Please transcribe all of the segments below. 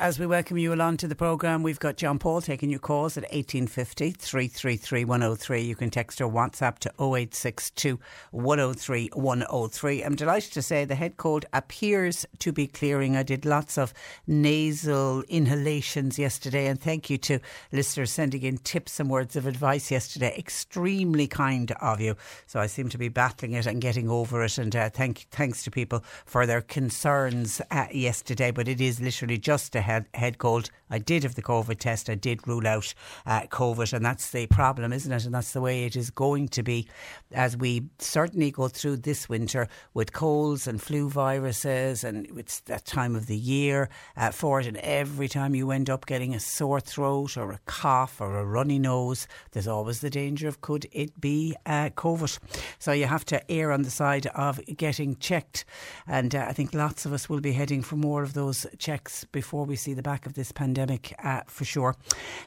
As we welcome you along to the programme, we've got John Paul taking your calls at 1850 333 103. You can text or WhatsApp to 0862 103 103. I'm delighted to say the head cold appears to be clearing. I did lots of nasal inhalations yesterday, and thank you to listeners sending in tips and words of advice yesterday. Extremely kind of you. So I seem to be battling it and getting over it, and uh, thank, thanks to people for their concerns uh, yesterday. But it is literally just a head, head cold. I did have the COVID test. I did rule out uh, COVID, and that's the problem, isn't it? And that's the way it is going to be as we certainly go through this winter with colds and flu viruses, and it's that time of the year uh, for it. And every time you end up getting a sore throat or a cough or a runny nose, there's always the danger of could it be uh, COVID. So you have to err on the side of getting checked, and uh, I think lots of us will be heading for more of those checks before we see the back of this pandemic uh, for sure.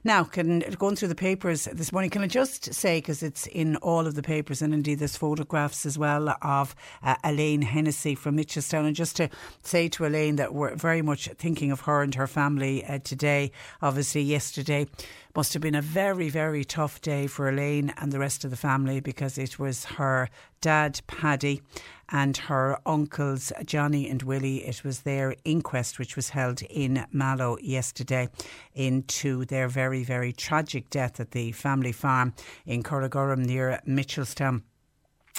Now, can going through the papers this morning, can I just say because it's in all of the papers and indeed there's photographs as well of uh, Elaine Hennessy from Mitchelstown, and just to say to Elaine that we're very much thinking of her and her family uh, today. Obviously, yesterday must have been a very, very tough day for Elaine and the rest of the family because it was her dad, Paddy, and her uncles, Johnny and Willie. It was their inquest, which was held in Mallow yesterday, into their very, very tragic death at the family farm in Corrigorum near Mitchelstown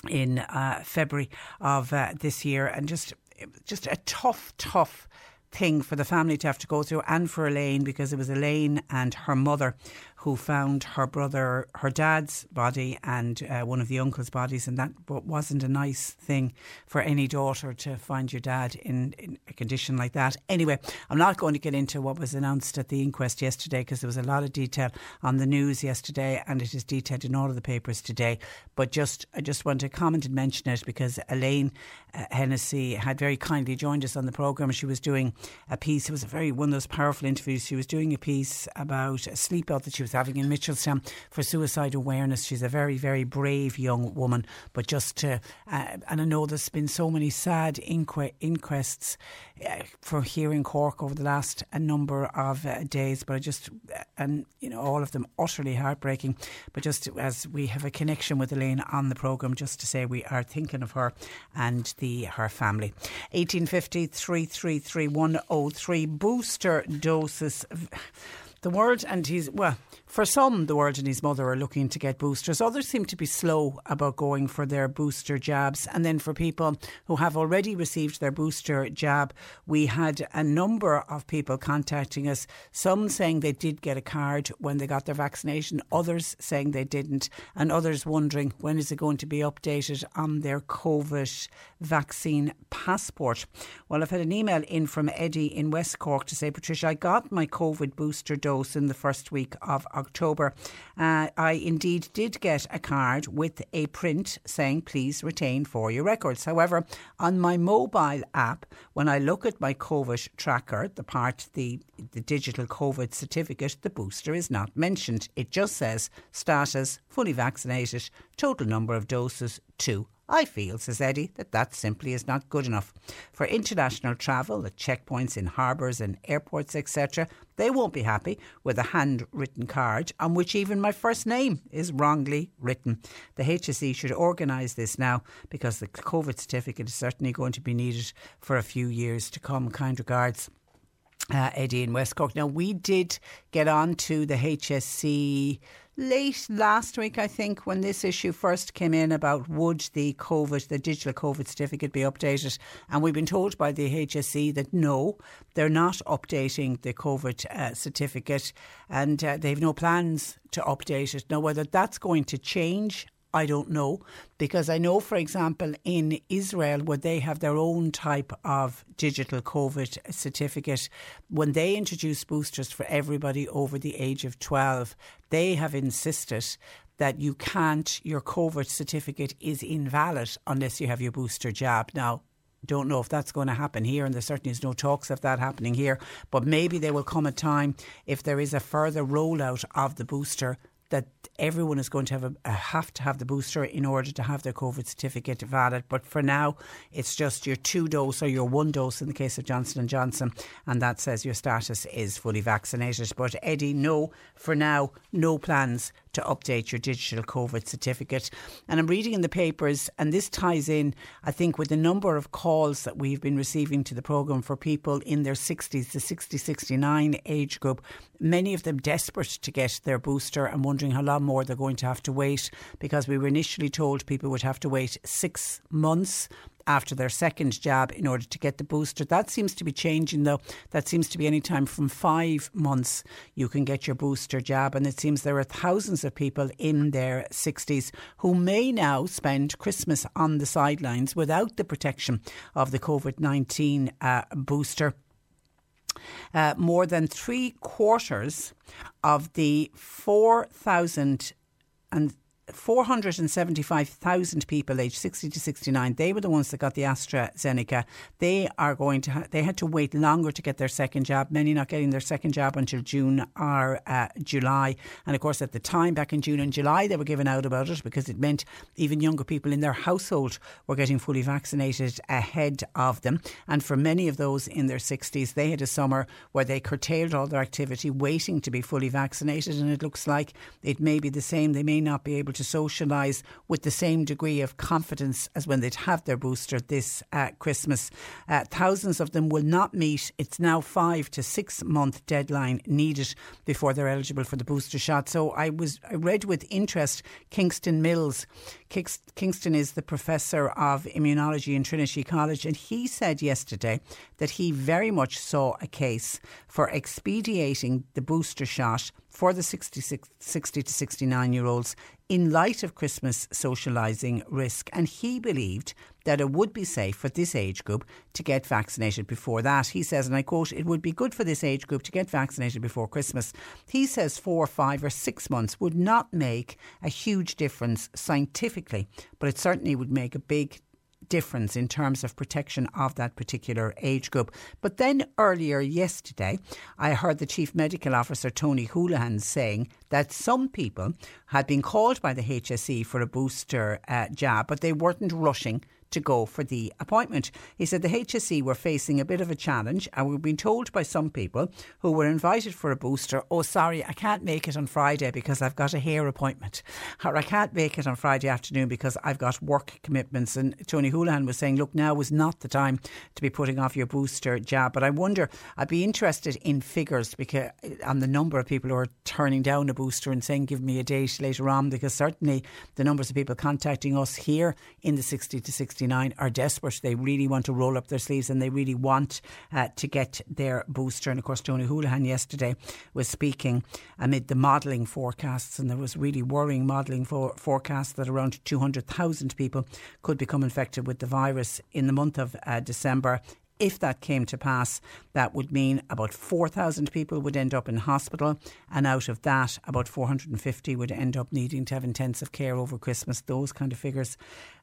in uh, February of uh, this year. And just, just a tough, tough thing for the family to have to go through and for Elaine because it was Elaine and her mother who found her brother, her dad's body and uh, one of the uncle's bodies, and that wasn't a nice thing for any daughter to find your dad in, in a condition like that. Anyway, I'm not going to get into what was announced at the inquest yesterday because there was a lot of detail on the news yesterday, and it is detailed in all of the papers today. But just I just want to comment and mention it because Elaine uh, Hennessy had very kindly joined us on the program. She was doing a piece. It was a very one of those powerful interviews. She was doing a piece about a sleep out that she was having in Mitchelstown for suicide awareness. She's a very, very brave young woman. But just to, uh, and I know there's been so many sad inque- inquests uh, for here in Cork over the last a number of uh, days. But I just, uh, and you know, all of them utterly heartbreaking. But just as we have a connection with Elaine on the programme, just to say we are thinking of her and the her family. 1850 333 103 booster doses. The world and he's well, for some, the world and his mother are looking to get boosters. Others seem to be slow about going for their booster jabs. And then for people who have already received their booster jab, we had a number of people contacting us, some saying they did get a card when they got their vaccination, others saying they didn't, and others wondering when is it going to be updated on their COVID vaccine passport. Well, I've had an email in from Eddie in West Cork to say, Patricia, I got my COVID booster dose in the first week of October. Uh, I indeed did get a card with a print saying, please retain for your records. However, on my mobile app, when I look at my COVID tracker, the part, the, the digital COVID certificate, the booster is not mentioned. It just says status, fully vaccinated, total number of doses, two I feel, says Eddie, that that simply is not good enough. For international travel, at checkpoints in harbours and airports, etc., they won't be happy with a handwritten card on which even my first name is wrongly written. The HSE should organise this now because the COVID certificate is certainly going to be needed for a few years to come. Kind regards. Uh, Eddie in West Cork. Now, we did get on to the HSE late last week, I think, when this issue first came in about would the COVID, the digital COVID certificate be updated. And we've been told by the HSE that no, they're not updating the COVID uh, certificate and uh, they have no plans to update it. Now, whether that's going to change, I don't know because I know, for example, in Israel, where they have their own type of digital COVID certificate, when they introduce boosters for everybody over the age of 12, they have insisted that you can't, your COVID certificate is invalid unless you have your booster jab. Now, don't know if that's going to happen here, and there certainly is no talks of that happening here. But maybe there will come a time if there is a further rollout of the booster that everyone is going to have a, a, have to have the booster in order to have their COVID certificate valid. But for now, it's just your two dose or your one dose in the case of Johnson and Johnson, and that says your status is fully vaccinated. But Eddie, no, for now, no plans to update your digital COVID certificate. And I'm reading in the papers, and this ties in, I think, with the number of calls that we've been receiving to the programme for people in their 60s, the 60 69 age group, many of them desperate to get their booster and wondering how long more they're going to have to wait because we were initially told people would have to wait six months after their second jab in order to get the booster. That seems to be changing though. That seems to be any time from five months you can get your booster jab. And it seems there are thousands of people in their 60s who may now spend Christmas on the sidelines without the protection of the COVID 19 uh, booster. Uh, more than three quarters of the 4,000 and 475,000 people aged 60 to 69, they were the ones that got the AstraZeneca. They are going to, ha- they had to wait longer to get their second jab, many not getting their second jab until June or uh, July. And of course, at the time, back in June and July, they were given out about it because it meant even younger people in their household were getting fully vaccinated ahead of them. And for many of those in their 60s, they had a summer where they curtailed all their activity, waiting to be fully vaccinated. And it looks like it may be the same. They may not be able able to socialise with the same degree of confidence as when they'd have their booster this uh, Christmas. Uh, thousands of them will not meet. It's now five to six month deadline needed before they're eligible for the booster shot. So I was I read with interest Kingston Mills. Kingston is the professor of immunology in Trinity College, and he said yesterday that he very much saw a case for expediting the booster shot for the 60, 60 to 69 year olds in light of Christmas socialising risk. And he believed that it would be safe for this age group to get vaccinated before that. He says, and I quote, it would be good for this age group to get vaccinated before Christmas. He says four, five, or six months would not make a huge difference scientifically, but it certainly would make a big difference in terms of protection of that particular age group. But then earlier yesterday, I heard the Chief Medical Officer, Tony Holohan, saying that some people had been called by the HSE for a booster uh, jab, but they weren't rushing to go for the appointment. He said the HSE were facing a bit of a challenge and we've been told by some people who were invited for a booster, oh, sorry, I can't make it on Friday because I've got a hair appointment, or I can't make it on Friday afternoon because I've got work commitments. And Tony Holohan was saying, look, now is not the time to be putting off your booster jab. But I wonder, I'd be interested in figures because uh, on the number of people who are turning down a booster and saying, give me a date later on, because certainly the numbers of people contacting us here in the 60 to 60 69 are desperate. They really want to roll up their sleeves and they really want uh, to get their booster. And of course, Tony Holohan yesterday was speaking amid the modelling forecasts, and there was really worrying modelling for forecasts that around 200,000 people could become infected with the virus in the month of uh, December if that came to pass, that would mean about 4,000 people would end up in hospital, and out of that, about 450 would end up needing to have intensive care over Christmas. Those kind of figures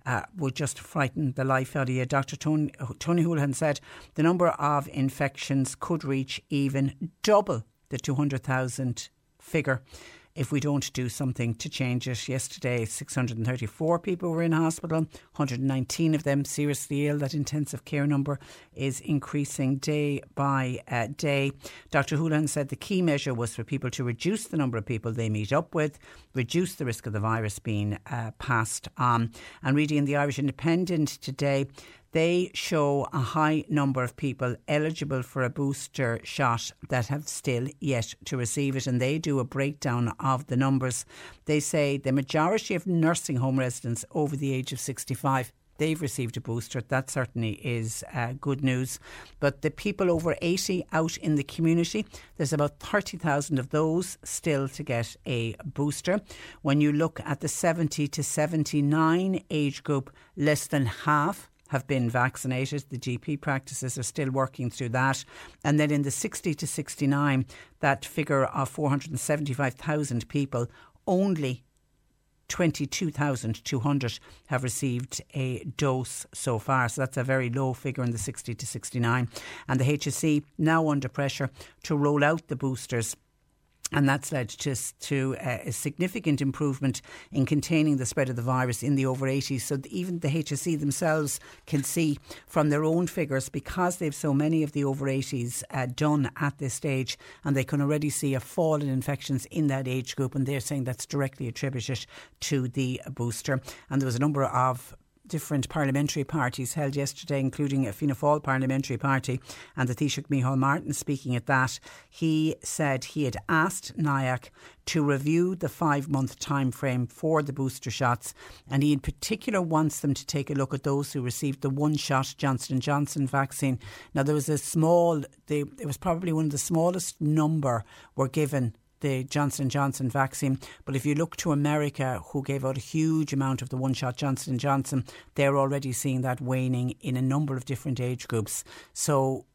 uh, would just frighten the life out of you. Dr. Tony, Tony Holohan said the number of infections could reach even double the 200,000 figure if we don't do something to change it. Yesterday, 634 people were in hospital, 119 of them seriously ill. That intensive care number is increasing day by uh, day. Dr. Holohan said the key measure was for people to reduce the number of people they meet up with, reduce the risk of the virus being uh, passed on. And reading in the Irish Independent today, they show a high number of people eligible for a booster shot that have still yet to receive it. And they do a breakdown of the numbers. They say the majority of nursing home residents over the age of 65 they've received a booster. That certainly is uh, good news. But the people over 80 out in the community, there's about 30,000 of those still to get a booster. When you look at the 70 to 79 age group, less than half have been vaccinated. The GP practices are still working through that. And then in the 60 to 69, that figure of 475,000 people, only 22,200 have received a dose so far. So that's a very low figure in the 60 to 69. And the HSE now under pressure to roll out the boosters and that's led to, to a significant improvement in containing the spread of the virus in the over 80s. So even the HSE themselves can see from their own figures, because they've so many of the over 80s uh, done at this stage, and they can already see a fall in infections in that age group, and they're saying that's directly attributed to the booster. And there was a number of different parliamentary parties held yesterday, including a Fianna Fáil parliamentary party, and the Taoiseach Micheál Martin speaking at that. He said he had asked NIAC to review the five month time frame for the booster shots, and he in particular wants them to take a look at those who received the one shot Johnson Johnson vaccine. Now there was a small, they, it was probably one of the smallest number were given the Johnson Johnson vaccine. But if you look to America, who gave out a huge amount of the one-shot Johnson Johnson, they're already seeing that waning in a number of different age groups. So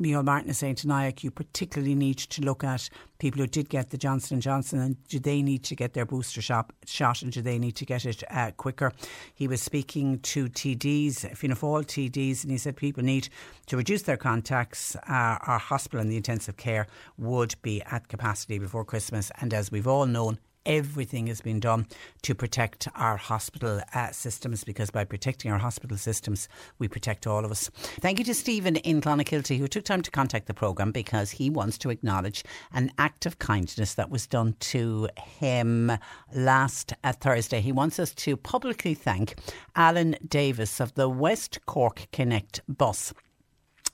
Micheál Martin is saying tonight you particularly need to look at people who did get the Johnson & Johnson and do they need to get their booster shot, shot and do they need to get it uh, quicker. He was speaking to TDs, Fianna Fáil TDs, and he said people need to reduce their contacts. Uh, our hospital and the intensive care would be at capacity before Christmas and as we've all known, everything has been done to protect our hospital uh, systems because by protecting our hospital systems, we protect all of us. Thank you to Stephen in Clonakilty who took time to contact the programme because he wants to acknowledge an act of kindness that was done to him last uh, Thursday. He wants us to publicly thank Alan Davis of the West Cork Connect bus.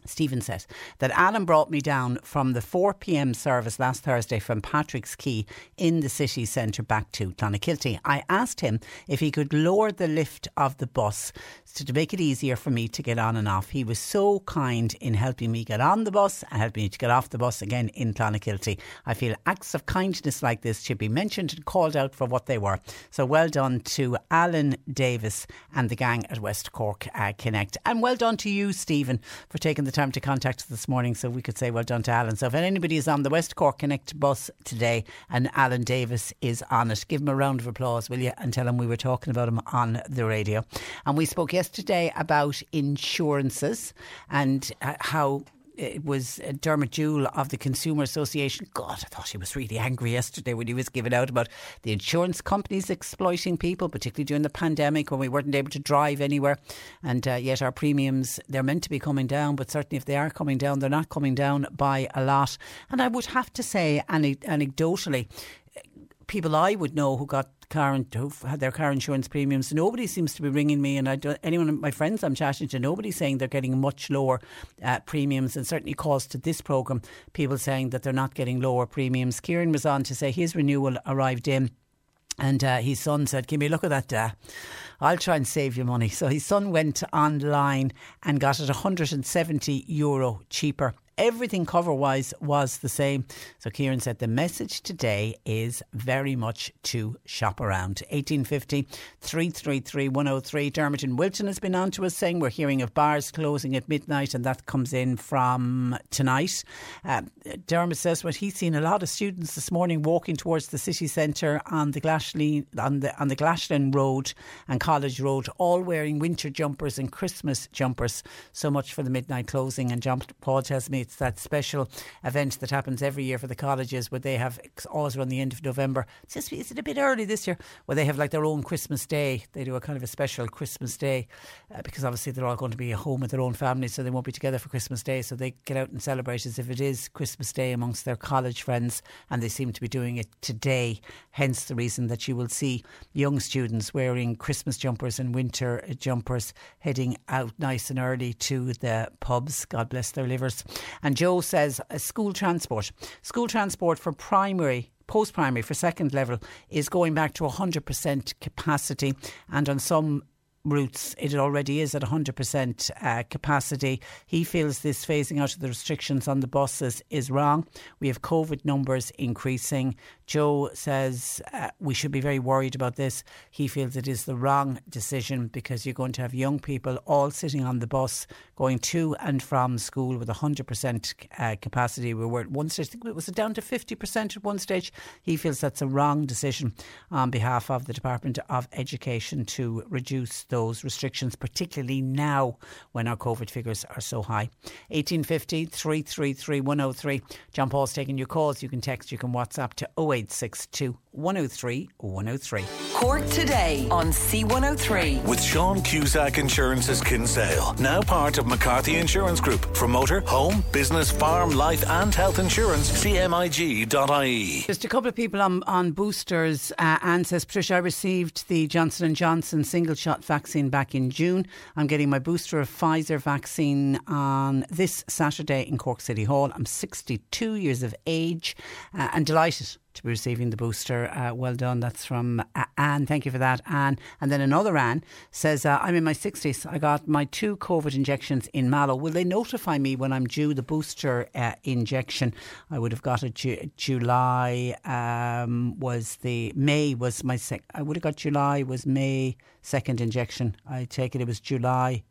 Stephen says that Alan brought me down from the 4 pm service last Thursday from Patrick's Quay in the city centre back to Clonakilty. I asked him if he could lower the lift of the bus to make it easier for me to get on and off. He was so kind in helping me get on the bus and helping me to get off the bus again in Clonakilty. I feel acts of kindness like this should be mentioned and called out for what they were. So well done to Alan Davis and the gang at West Cork uh, Connect. And well done to you, Stephen, for taking the time to contact us this morning so we could say well done to Alan. So if anybody is on the West Cork Connect bus today and Alan Davis is on it, give him a round of applause, will you? And tell him we were talking about him on the radio. And we spoke yesterday about insurances and uh, how it was uh, Dermot Jewell of the Consumer Association. God, I thought he was really angry yesterday when he was giving out about the insurance companies exploiting people, particularly during the pandemic when we weren't able to drive anywhere. And uh, yet our premiums, they're meant to be coming down, but certainly if they are coming down, they're not coming down by a lot. And I would have to say, anecdotally, people I would know who got car and who've had their car insurance premiums. Nobody seems to be ringing me, and I don't, anyone of my friends I'm chatting to, nobody's saying they're getting much lower uh, premiums, and certainly calls to this program, people saying that they're not getting lower premiums. Kieran was on to say his renewal arrived in. And uh, his son said, Give me a look at that. Uh, I'll try and save you money. So his son went online and got it 170 euro cheaper everything cover wise was the same. So Kieran said the message today is very much to shop around. 1850 333 103. Dermot Wilton has been on to us saying we're hearing of bars closing at midnight and that comes in from tonight. Uh, Dermot says what he's seen a lot of students this morning walking towards the city centre on the Glasheen, on the on the Road and College Road, all wearing winter jumpers and Christmas jumpers. So much for the midnight closing. And John Paul tells me It's that special event that happens every year for the colleges where they have always around the end of November. Is it a bit early this year? Where they have like their own Christmas Day. They do a kind of a special Christmas Day uh, because obviously they're all going to be home with their own families, so they won't be together for Christmas Day. So they get out and celebrate as if it is Christmas Day amongst their college friends, and they seem to be doing it today. Hence the reason that you will see young students wearing Christmas jumpers and winter jumpers heading out nice and early to the pubs. God bless their livers. And Joe says school transport. School transport for primary post primary for second level is going back to 100% capacity and on some routes, it already is at 100% uh, capacity. He feels this phasing out of the restrictions on the buses is wrong. We have COVID numbers increasing. Joe says uh, we should be very worried about this. He feels it is the wrong decision because you're going to have young people all sitting on the bus going to and from school with 100% uh, capacity. We were at one stage, I think it was down to 50% at one stage. He feels that's a wrong decision on behalf of the Department of Education to reduce those restrictions, particularly now when our COVID figures are so high. 1850 333 103. John Paul's taking your calls. You can text, you can WhatsApp to 0862 103 103. Cork today on C103. With Sean Cusack Insurance's Kinsale, now part of McCarthy Insurance Group. For motor, home, business, farm, life, and health insurance, cmig.ie. Just a couple of people on, on boosters. Uh, Anne says, Patricia, I received the Johnson & Johnson single shot vaccine back in June. I'm getting my booster of Pfizer vaccine on this Saturday in Cork City Hall. I'm 62 years of age uh, and delighted to be receiving the booster. Uh, well done. That's from uh, Anne. Thank you for that, Anne. And then another Anne says, uh, I'm in my 60s. I got my two COVID injections in Mallow. Will they notify me when I'm due the booster uh, injection? I would have got it Ju- July um, was the May was my sec. I would have got July was May second injection. I take it it was July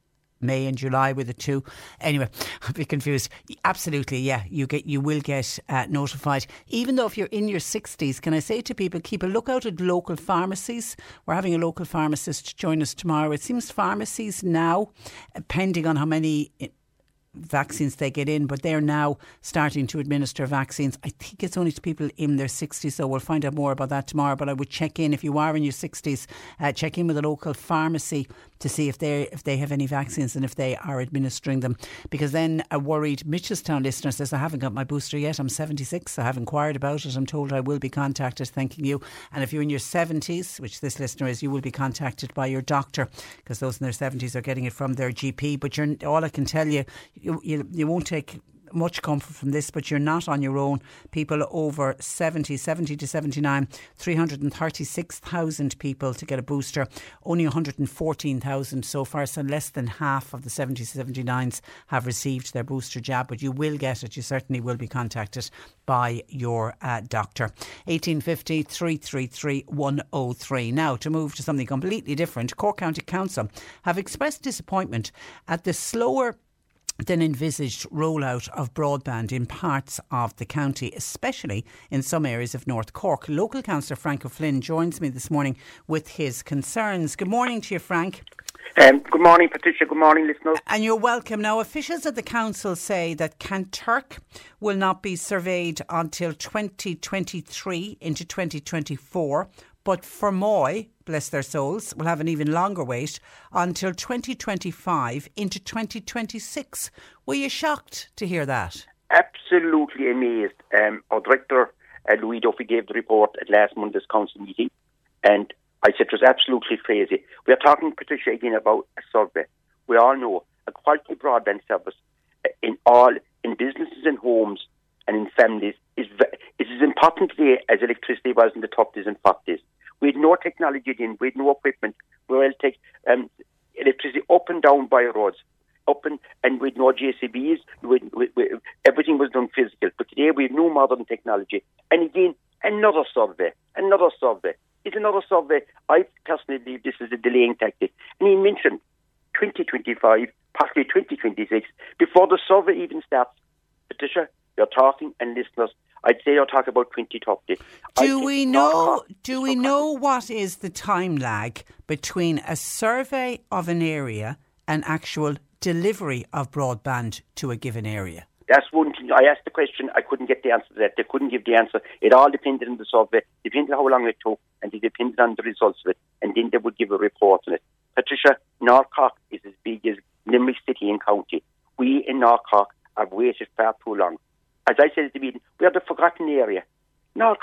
May and July with the two. Anyway, a bit confused. Absolutely, yeah, you get you will get uh, notified. Even though if you're in your 60s, can I say to people, keep a lookout at local pharmacies. We're having a local pharmacist join us tomorrow. It seems pharmacies now, depending on how many vaccines they get in, but they're now starting to administer vaccines. I think it's only to people in their 60s, so we'll find out more about that tomorrow. But I would check in if you are in your 60s, uh, check in with a local pharmacy to see if they if they have any vaccines and if they are administering them. Because then a worried Mitchelstown listener says, I haven't got my booster yet. I'm 76. I have inquired about it. I'm told I will be contacted. Thanking you. And if you're in your 70s, which this listener is, you will be contacted by your doctor because those in their 70s are getting it from their GP. But you're, all I can tell you, you, you, you won't take much comfort from this, but you're not on your own. People over 70, 70 to 79, 336,000 people to get a booster, only 114,000 so far. So less than half of the 70 to 79s have received their booster jab, but you will get it. You certainly will be contacted by your uh, doctor. 1850 333 103. Now, to move to something completely different, Cork County Council have expressed disappointment at the slower than envisaged rollout of broadband in parts of the county, especially in some areas of North Cork. Local councillor Frank O'Flynn joins me this morning with his concerns. Good morning to you, Frank. Um, good morning, Patricia. Good morning, listeners. And you're welcome. Now, officials at the council say that Kanturk will not be surveyed until 2023 into 2024, but for Fermoy, bless their souls, will have an even longer wait until 2025 into 2026. Were you shocked to hear that? Absolutely amazed. Um, our director, uh, Louis Duffy, gave the report at last Monday's council meeting, and I said it was absolutely crazy. We are talking, Patricia, again about a survey. We all know a quality broadband service uh, in all, in businesses and homes and in families is, is as important today as electricity was in the 30s and 40s. We had no technology then, we had no equipment. We to take um, electricity up and down by roads, up and, and with no JCBs, everything was done physical. But today we have no modern technology. And again, another survey, another survey. It's another survey. I personally believe this is a delaying tactic. And he mentioned 2025, possibly 2026, before the survey even starts. Patricia, you're talking, and listeners, I'd say you're talking about 2030. Do we know? Do we know what is the time lag between a survey of an area and actual delivery of broadband to a given area? That's one thing. I asked the question. I couldn't get the answer to that. They couldn't give the answer. It all depended on the survey, depended on how long it took, and it depended on the results of it. And then they would give a report on it. Patricia, North Cork is as big as Limerick City and County. We in North Cork have waited far too long. As I said at the meeting, we are the forgotten area. North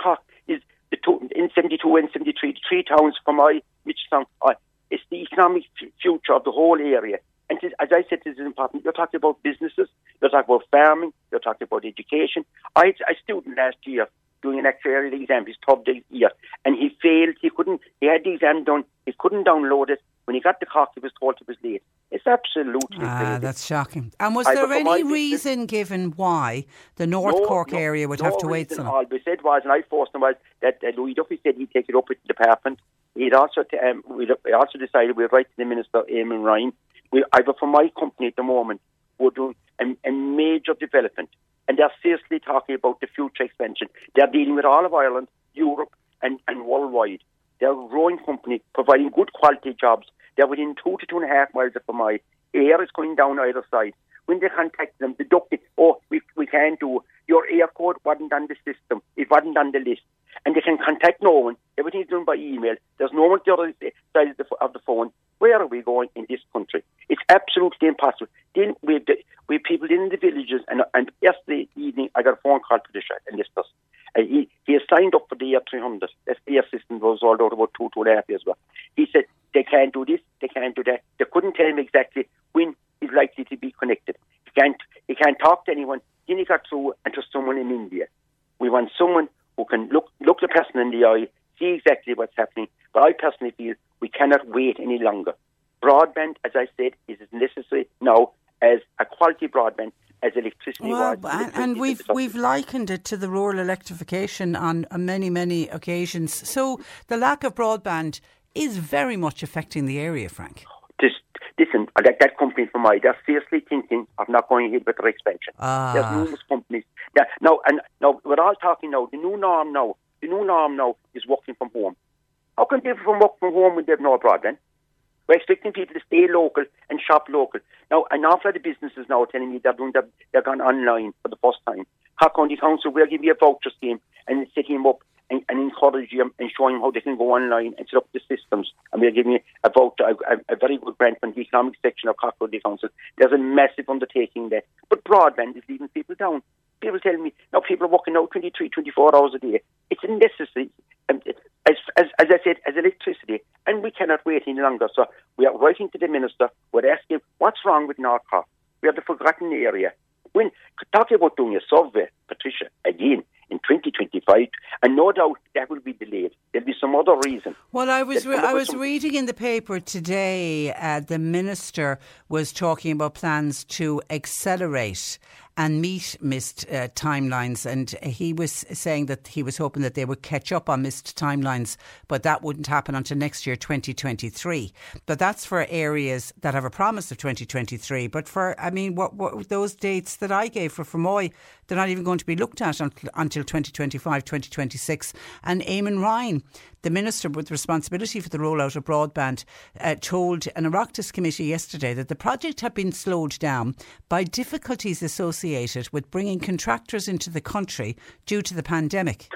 is the two, in 72 and 73, the three towns Fermoy Mitchelstown. Uh, it's the economic future of the whole area. And as I said, this is important. You're talking about businesses, you're talking about farming, you're talking about education. I had a student last year doing an actuarial exam, his third year, and he failed. He couldn't, he had the exam done, he couldn't download it. When he got the Cork, he was told it was late. It's absolutely Ah, crazy. that's shocking. And was I- there any reason given why the North No- Cork no- area would no have to wait so long? All we said was, and I forced him was that uh, Louis Duffy said he'd take it up with the department. He'd also t- um, we also decided we'd write to the minister, Eamon Ryan. We either for my company at the moment, we're doing a, a major development, and they're seriously talking about the future expansion. They're dealing with all of Ireland, Europe, and, and worldwide. They're a growing company, providing good quality jobs. They're within two to two and a half miles of my air is going down either side. When they contact them, the it. Oh, we, we can't do. Your Eircode wasn't on the system. It wasn't on the list. And they can contact no one. Everything's done by email. There's no one on the other side of the, of the phone. Where are we going in this country? It's absolutely impossible. Then we have, the, we have people in the villages, and, and yesterday evening I got a phone call to the shop and listeners. Uh, he, he has signed up for the year 300. That's the year system was all out about two, two and a half years ago. He said they can't do this, they can't do that. They couldn't tell him exactly when he's likely to be connected. He can't, he can't talk to anyone. Then he got through and to someone in India. We want someone who can look look the person in the eye, see exactly what's happening. But I personally feel we cannot wait any longer. Broadband, as I said, is as necessary now as a quality broadband as electricity Well, was. and, and we've we've likened it to the rural electrification on, on many many occasions. So the lack of broadband is very much affecting the area, Frank. Just listen, I like that company Fermoy. They're seriously thinking of not going ahead with their expansion. Ah. There's numerous companies. That, now, and now we're all talking now. The new norm now. The new norm now is working from home. How can people from work from home when they have no broadband? We're expecting people to stay local and shop local. Now, an awful lot of businesses now are telling me they're doing their, they're going online for the first time. Cork County Council will give you a voucher scheme and setting them up and, and encourage you and showing them how they can go online and set up the systems. And we're giving a voucher, a, a, a very good grant from the economic section of County Council. There's a massive undertaking there. But broadband is leaving people down. People tell me, now people are working out 23, 24 hours a day. It's a necessity. Um, as, as, as I said, as electricity, and we cannot wait any longer. So we are writing to the minister. We're asking, what's wrong with Cork? We are the forgotten area. When talking about doing a survey, Patricia, again in 2025, and no doubt that will be delayed. There'll be some other reason. Well, I was re- I some- was reading in the paper today. Uh, the minister was talking about plans to accelerate and meet missed uh, timelines, and he was saying that he was hoping that they would catch up on missed timelines, but that wouldn't happen until next year, 2023. But that's for areas that have a promise of 2023. But for I mean, what, what those dates that I gave for Fermoy, they're not even going to be looked at until, until 2025, 2026. And Eamon Ryan, the minister with responsibility for the rollout of broadband, uh, told an Oireachtas committee yesterday that the project had been slowed down by difficulties associated with bringing contractors into the country due to the pandemic.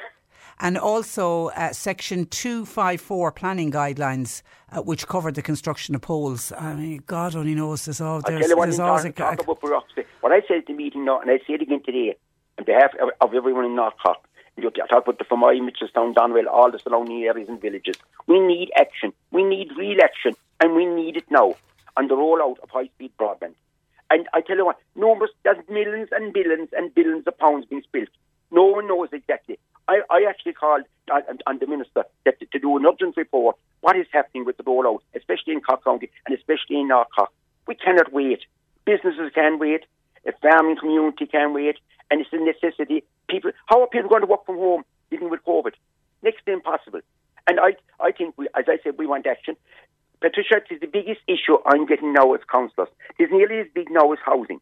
And also, uh, Section 254 planning guidelines, uh, which covered the construction of poles. I mean, God only knows there's, all, I there's, tell you what, there's always a, talk about bureaucracy. What I said at the meeting now, and I say it again today, on behalf of, everyone in North Cork, you talk about the Fermoy, Mitchelstown, Donwell, all the surrounding areas and villages. We need action. We need real action, and we need it now on the rollout of high-speed broadband. And I tell you what, numbers, there's millions and billions and billions of pounds being spent. No one knows exactly. I, I actually called on, on the minister that, to do an urgent report. What is happening with the rollout, especially in Cork County and especially in North Cork? We cannot wait. Businesses can wait. A farming community can wait, and it's a necessity. People, how are people going to work from home dealing with COVID? Next to impossible. And I, I think, we, as I said, we want action. Patricia, it is the biggest issue I'm getting now as councillors. It's nearly as big now as housing.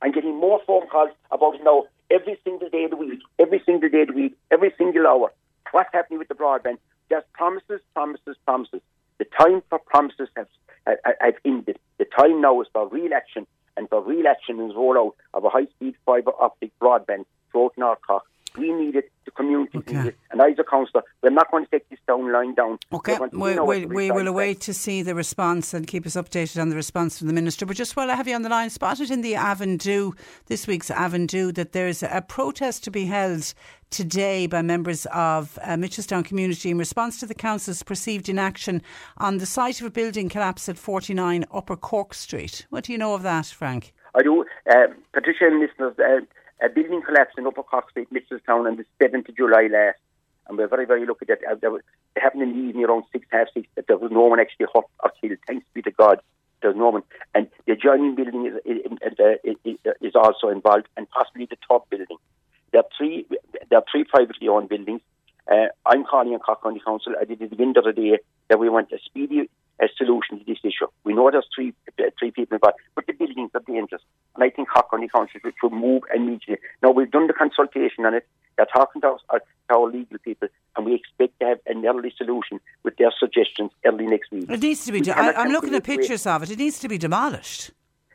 I'm getting more phone calls about it now every single day of the week, every single day of the week, every single hour. What's happening with the broadband? Just promises, promises, promises. The time for promises has, has ended. The time now is for real action. And for real action and rollout of a high-speed fibre optic broadband throughout North Cork. We need it, the community Okay. needs it, and as a councillor, we're not going to take this down line down. Okay, to- we, we, will await to see the response and keep us updated on the response from the Minister. But just while I have you on the line, spotted in the Avondhu, this week's Avondhu, that there's a protest to be held today by members of uh, Mitchelstown community in response to the council's perceived inaction on the site of a building collapse at 49 Upper Cork Street. What do you know of that, Frank? I do. Uh, Patricia and listeners, uh, a building collapsed in Upper Cork Street, Mitchelstown, on the 7th of July last. And we're very, very lucky that uh, it happened in the evening around 6, half 6, that there was no one actually hurt or killed. Thanks be to God, there's no one. And the adjoining building is, is, is, is, is also involved, and possibly the top building. There are three, there are three privately owned buildings. Uh, I'm calling on Cork County Council. I did it at the end of the day that we want a speedy uh, solution to this issue. We know there's three uh, three people involved, but the buildings are dangerous. And I think County Council should, move immediately. Now, we've done the consultation on it. They're talking to, us, uh, to our legal people, and we expect to have an early solution with their suggestions early next week. It needs to be. De- I, I'm looking at pictures of it. It needs to be demolished.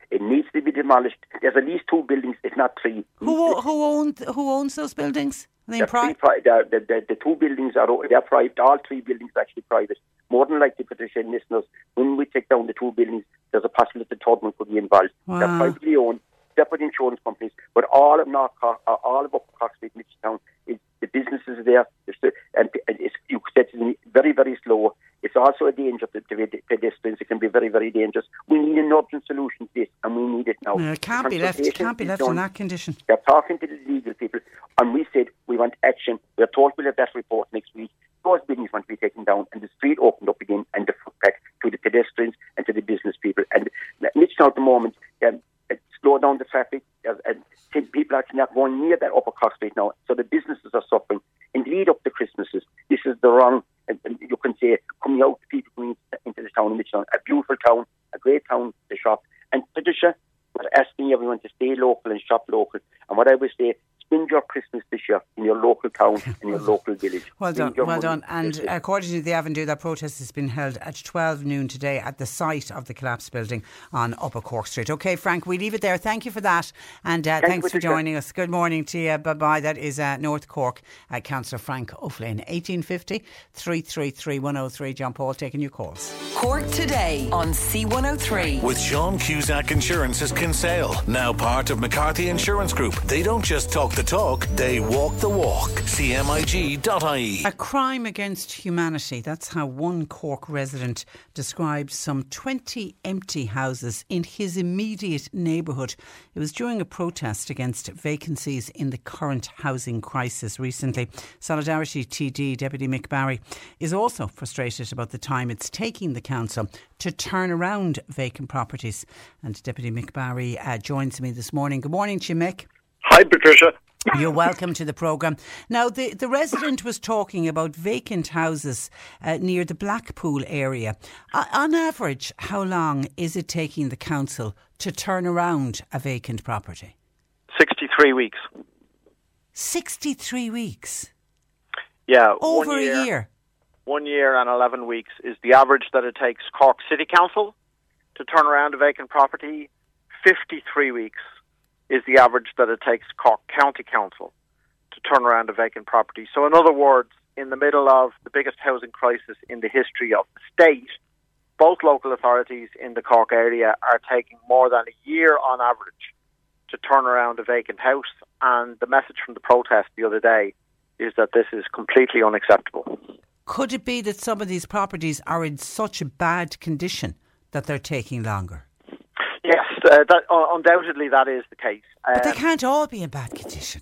It needs to be demolished. There's at least two buildings, if not three. Who who owns who owns those buildings? Are they in They're pri- the, the, the, the two buildings are they're private. All three buildings are actually private. More than likely, Patricia and listeners, when we take down the two buildings, there's a possibility the third one could be involved. They're privately owned, separate insurance companies, but all of North Cork, uh, all of Upper Cork Street, Mitchelstown, is the businesses there, the, and and it's, you said it's very, very slow. It's also a danger to, to the pedestrians. It can be very, very dangerous. We need an urgent solution to this, and we need it now. No, it can't be left. It can't be left done. in that condition. They're talking to the legal people, and we said we want action. We're told we'll have that report next week. Those buildings want to be taken down, and the street opened up again, and the footpath to the pedestrians and to the business people. And Mitchell at the moment, um, slow down the traffic, uh, and people are actually not going near that upper Cork Street now. So the businesses are suffering. In the lead up to Christmases, this is the wrong, and, and you can say, coming out, people coming into the town of Mitchell, a beautiful town, a great town to shop. And Patricia, we're asking everyone to stay local and shop local. And what I would say, spend your Christmas this year in your local town, in your local village. Well Spend done, well done. And according to the Avondhu, that protest has been held at 12 noon today at the site of the collapsed building on Upper Cork Street. Okay, Frank, we leave it there. Thank you for that. And uh, Thanks, thanks for Patricia. joining us. Good morning to you. Bye bye. That is uh, North Cork uh, Councillor Frank O'Flynn. 1850 333 103. John Paul taking your calls. Cork today on C103. With Sean Cusack Insurance's Kinsale, now part of McCarthy Insurance Group. They don't just talk the talk, they walk the walk. CMIG.ie. A crime against humanity. That's how one Cork resident described some 20 empty houses in his immediate neighbourhood. It was during a protest against vacancies in the current housing crisis recently. Solidarity TD Deputy Mick Barry is also frustrated about the time it's taking the council to turn around vacant properties. And Deputy Mick Barry uh, joins me this morning. Good morning to you, Mick. Hi, Patricia. You're welcome to the programme. Now, the, the resident was talking about vacant houses uh, near the Blackpool area. Uh, on average, how long is it taking the council to turn around a vacant property? 63 weeks. 63 weeks. Yeah. Over year, a year. One year and 11 weeks is the average that it takes Cork City Council to turn around a vacant property. 53 weeks is the average that it takes Cork County Council to turn around a vacant property. So, in other words, in the middle of the biggest housing crisis in the history of the state, both local authorities in the Cork area are taking more than a year on average to turn around a vacant house. And the message from the protest the other day is that this is completely unacceptable. Could it be that some of these properties are in such a bad condition that they're taking longer? Yes, uh, that, uh, undoubtedly that is the case. But they Um, can't all be in bad condition.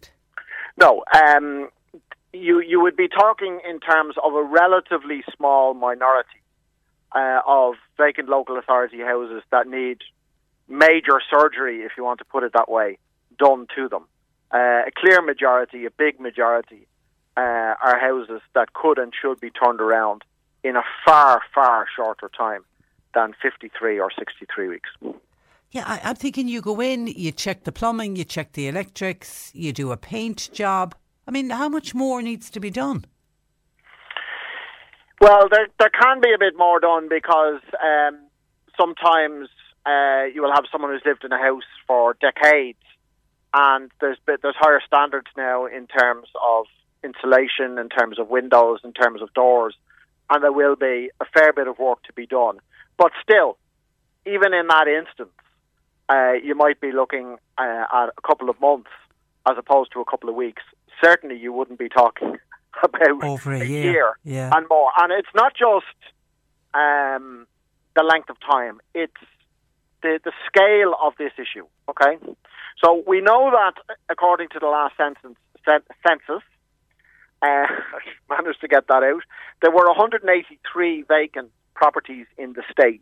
No, um, you you would be talking in terms of a relatively small minority uh, of vacant local authority houses that need major surgery, if you want to put it that way, done to them. Uh, a clear majority, a big majority, uh, are houses that could and should be turned around in a far far shorter time than 53 or 63 weeks. Yeah, I, I'm thinking you go in, you check the plumbing, you check the electrics, you do a paint job. I mean, how much more needs to be done? Well, there there can be a bit more done because um, sometimes uh, you will have someone who's lived in a house for decades, and there's there's higher standards now in terms of insulation, in terms of windows, in terms of doors, and there will be a fair bit of work to be done. But still, even in that instance, uh, you might be looking uh, at a couple of months as opposed to a couple of weeks. Certainly, you wouldn't be talking about Over a a year, year yeah. and more. And it's not just um, the length of time; it's the the scale of this issue. Okay, so we know that according to the last census, cen- census uh, I managed to get that out. There were 183 vacant properties in the state.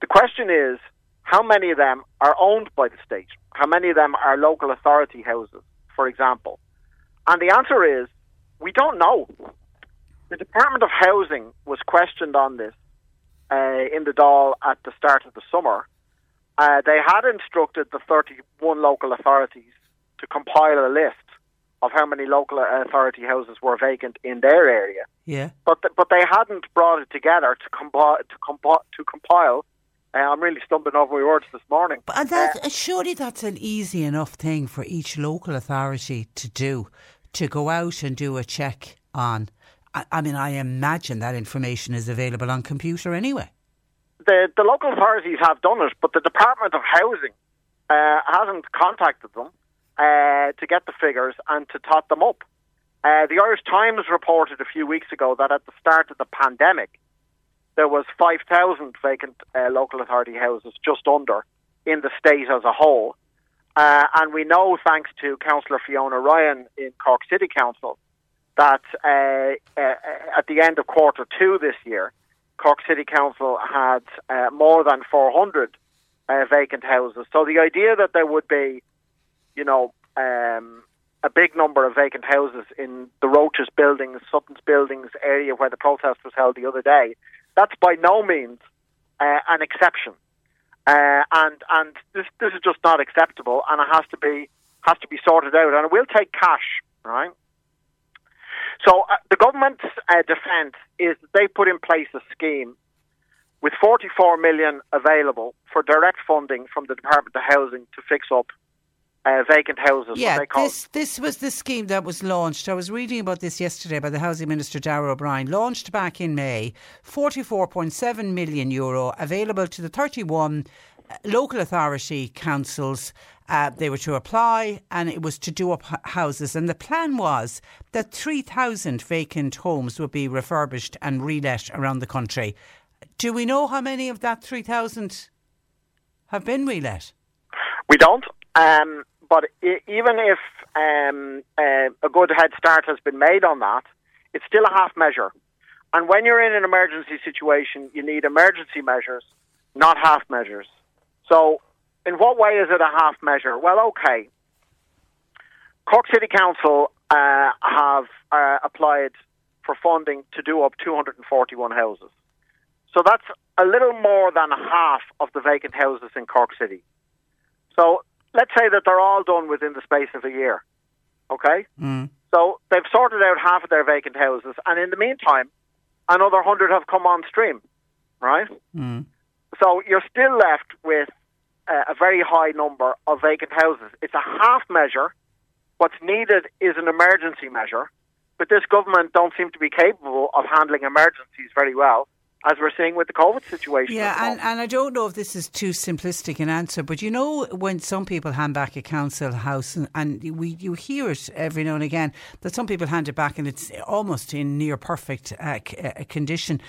The question is, how many of them are owned by the state? How many of them are local authority houses, for example? And the answer is, we don't know. The Department of Housing was questioned on this uh, in the Dáil at the start of the summer. Uh, they had instructed the 31 local authorities to compile a list of how many local authority houses were vacant in their area, Yeah. but th- but they hadn't brought it together to compile to, compi- to compile. Uh, I'm really stumbling over my words this morning. But that, surely that's an easy enough thing for each local authority to do, to go out and do a check on. I, I mean, I imagine that information is available on computer anyway. the the local authorities have done it, but the Department of Housing uh, hasn't contacted them uh, to get the figures and to tot them up. Uh, the Irish Times reported a few weeks ago that at the start of the pandemic, there was 5,000 vacant uh, local authority houses, just under, in the state as a whole. Uh, and we know, thanks to Councillor Fiona Ryan in Cork City Council, that uh, uh, at the end of quarter two this year, Cork City Council had uh, more than 400 uh, vacant houses. So the idea that there would be, you know, um, a big number of vacant houses in the Roche's buildings, Sutton's buildings area where the protest was held the other day, that's by no means uh, an exception. Uh, and and this this is just not acceptable, and it has to be has to be sorted out, and it will take cash, right? So uh, the government's uh, defence is they put in place a scheme with 44 million available for direct funding from the Department of Housing to fix up uh, vacant houses. Yeah, this this was the scheme that was launched. I was reading about this yesterday by the Housing Minister Darragh O'Brien. Launched back in May, forty-four point seven million euro available to the thirty-one uh, local authority councils. Uh, they were to apply, and it was to do up houses. And the plan was that three thousand vacant homes would be refurbished and relet around the country. Do we know how many of that three thousand have been relet? We don't. Um, but even if um, uh, a good head start has been made on that, it's still a half measure. And when you're in an emergency situation, you need emergency measures, not half measures. So, in what way is it a half measure? Well, okay. Cork City Council uh, have uh, applied for funding to do up 241 houses. So that's a little more than half of the vacant houses in Cork City. So let's say that they're all done within the space of a year. Okay? Mm. So they've sorted out half of their vacant houses, and in the meantime, another 100 have come on stream, right? Mm. So you're still left with uh, a very high number of vacant houses. It's a half measure. What's needed is an emergency measure, but this government don't seem to be capable of handling emergencies very well, as we're seeing with the COVID situation. Yeah, and, and I don't know if this is too simplistic an answer, but you know when some people hand back a council house, and, and we you hear it every now and again that some people hand it back and it's almost in near perfect uh, c- uh, condition.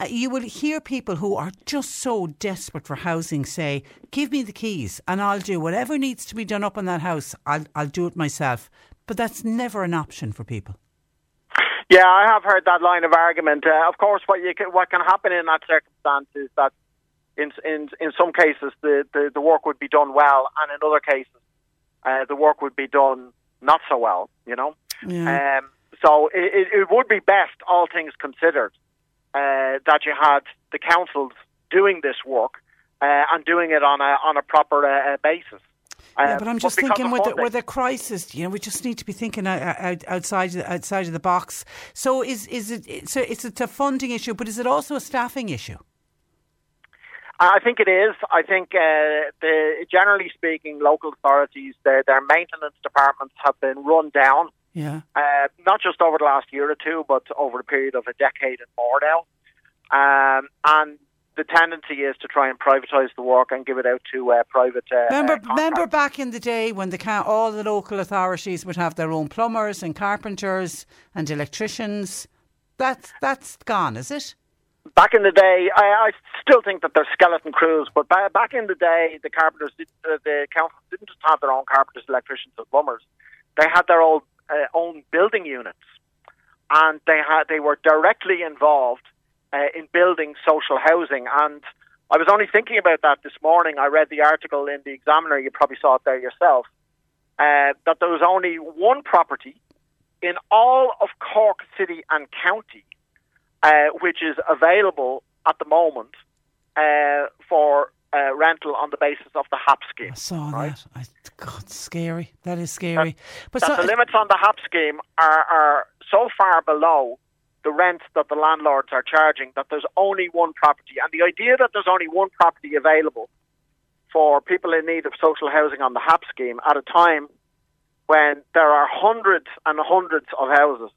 Uh, you will hear people who are just so desperate for housing say, "Give me the keys, and I'll do whatever needs to be done up on that house. I'll I'll do it myself." But that's never an option for people. Yeah, I have heard that line of argument. Uh, of course, what you can, what can happen in that circumstance is that in in in some cases the, the, the work would be done well, and in other cases uh, the work would be done not so well. You know, Yeah. um, so it, it, would be best, all things considered, uh, that you had the councils doing this work uh, and doing it on a on a proper uh, basis. Yeah, Uh, but I'm just thinking with the, with the crisis, you know, we just need to be thinking out, out, outside outside of the box. So is is it so it's it's a funding issue, but is it also a staffing issue? I think it is. I think, uh, the, generally speaking, local authorities, their, their maintenance departments have been run down. Yeah. Uh, not just over the last year or two, but over a period of a decade and more now. Um, and the tendency is to try and privatise the work and give it out to uh, private. Uh, remember, uh, remember back in the day when the all the local authorities would have their own plumbers and carpenters and electricians. That's that's gone, is it? Back in the day, I, I still think that they're skeleton crews, but ba- back in the day, the carpenters, did, uh, the council didn't just have their own carpenters, electricians, and plumbers. They had their own uh, own building units, and they had they were directly involved uh, in building social housing. And I was only thinking about that this morning. I read the article in the Examiner. You probably saw it there yourself. Uh, that there was only one property in all of Cork City and County, uh, which is available at the moment uh, for uh, rental on the basis of the HAP scheme. I saw right? that. I, God, scary. That is scary. That, but that so, the limits on the HAP scheme are, are so far below the rent that the landlords are charging that there's only one property. And the idea that there's only one property available for people in need of social housing on the HAP scheme at a time when there are hundreds and hundreds of houses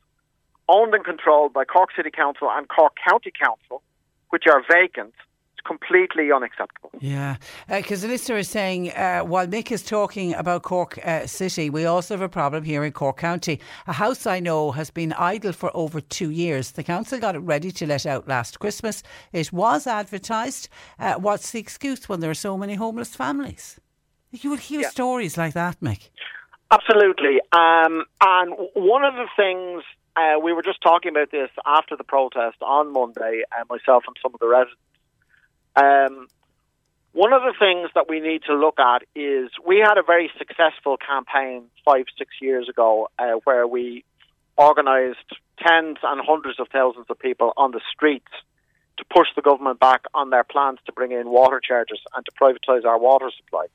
owned and controlled by Cork City Council and Cork County Council, which are vacant, completely unacceptable. Yeah, because uh, the listener is saying uh, while Mick is talking about Cork uh, City, we also have a problem here in Cork County. A house I know has been idle for over two years. The council got it ready to let out last Christmas. It was advertised. Uh, what's the excuse when there are so many homeless families? You will hear yeah. stories like that, Mick. Absolutely. Um, and one of the things uh, we were just talking about this after the protest on Monday, uh, myself and some of the residents. Um, one of the things that we need to look at is we had a very successful campaign five, six years ago uh, where we organised tens and hundreds of thousands of people on the streets to push the government back on their plans to bring in water charges and to privatise our water supply.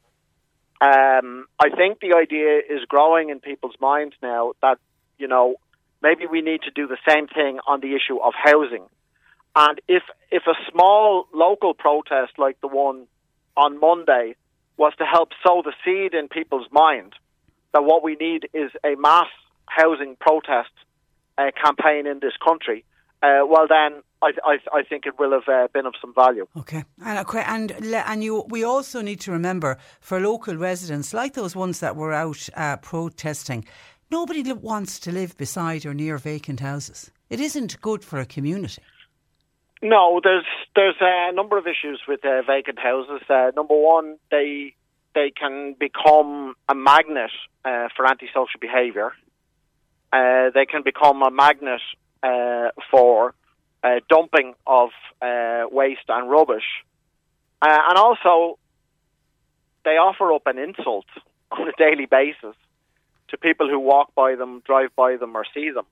Um, I think the idea is growing in people's minds now that, you know, maybe we need to do the same thing on the issue of housing. And if if a small local protest like the one on Monday was to help sow the seed in people's mind that what we need is a mass housing protest uh, campaign in this country, uh, well then I, I, I, think it will have uh, been of some value. Okay, and and and you, we also need to remember for local residents, like those ones that were out uh, protesting, nobody wants to live beside or near vacant houses. It isn't good for a community. No, there's there's a number of issues with uh, vacant houses. Uh, number one, they they can become a magnet uh, for antisocial behaviour. Uh, they can become a magnet uh, for uh, dumping of waste and rubbish, and also they offer up an insult on a daily basis to people who walk by them, drive by them, or see them,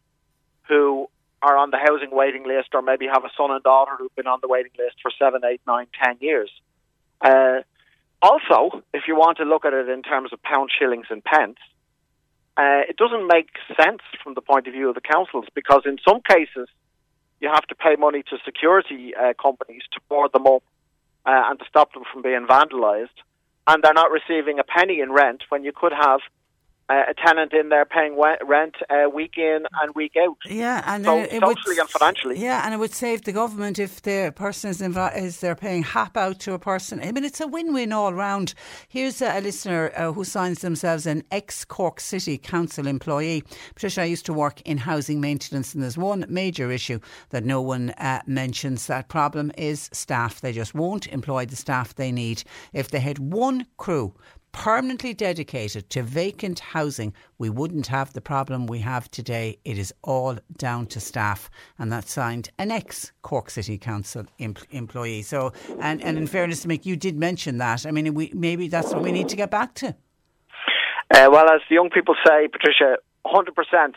who are on the housing waiting list or maybe have a son and daughter who've been on the waiting list for seven, eight, nine, ten years. Uh, also, if you want to look at it in terms of pound, shillings, and pence, uh, it doesn't make sense from the point of view of the councils because in some cases you have to pay money to security uh, companies to board them up uh, and to stop them from being vandalised, and they're not receiving a penny in rent when you could have uh, a tenant in there paying rent uh, week in and week out. Yeah, and so it, it socially would, and financially. Yeah, and it would save the government if the person is, inv- is they're paying HAP out to a person. I mean, it's a win-win all round. Here's a, a listener uh, who signs themselves an ex-Cork City Council employee. Patricia, I used to work in housing maintenance, and there's one major issue that no one uh, mentions. That problem is staff. They just won't employ the staff they need. If they had one crew permanently dedicated to vacant housing, we wouldn't have the problem we have today. It is all down to staff, and that's signed an ex Cork City Council em- employee. So, and, and in fairness to Mick, you did mention that. I mean, we, maybe that's what we need to get back to. Uh, well, as the young people say, Patricia, hundred percent.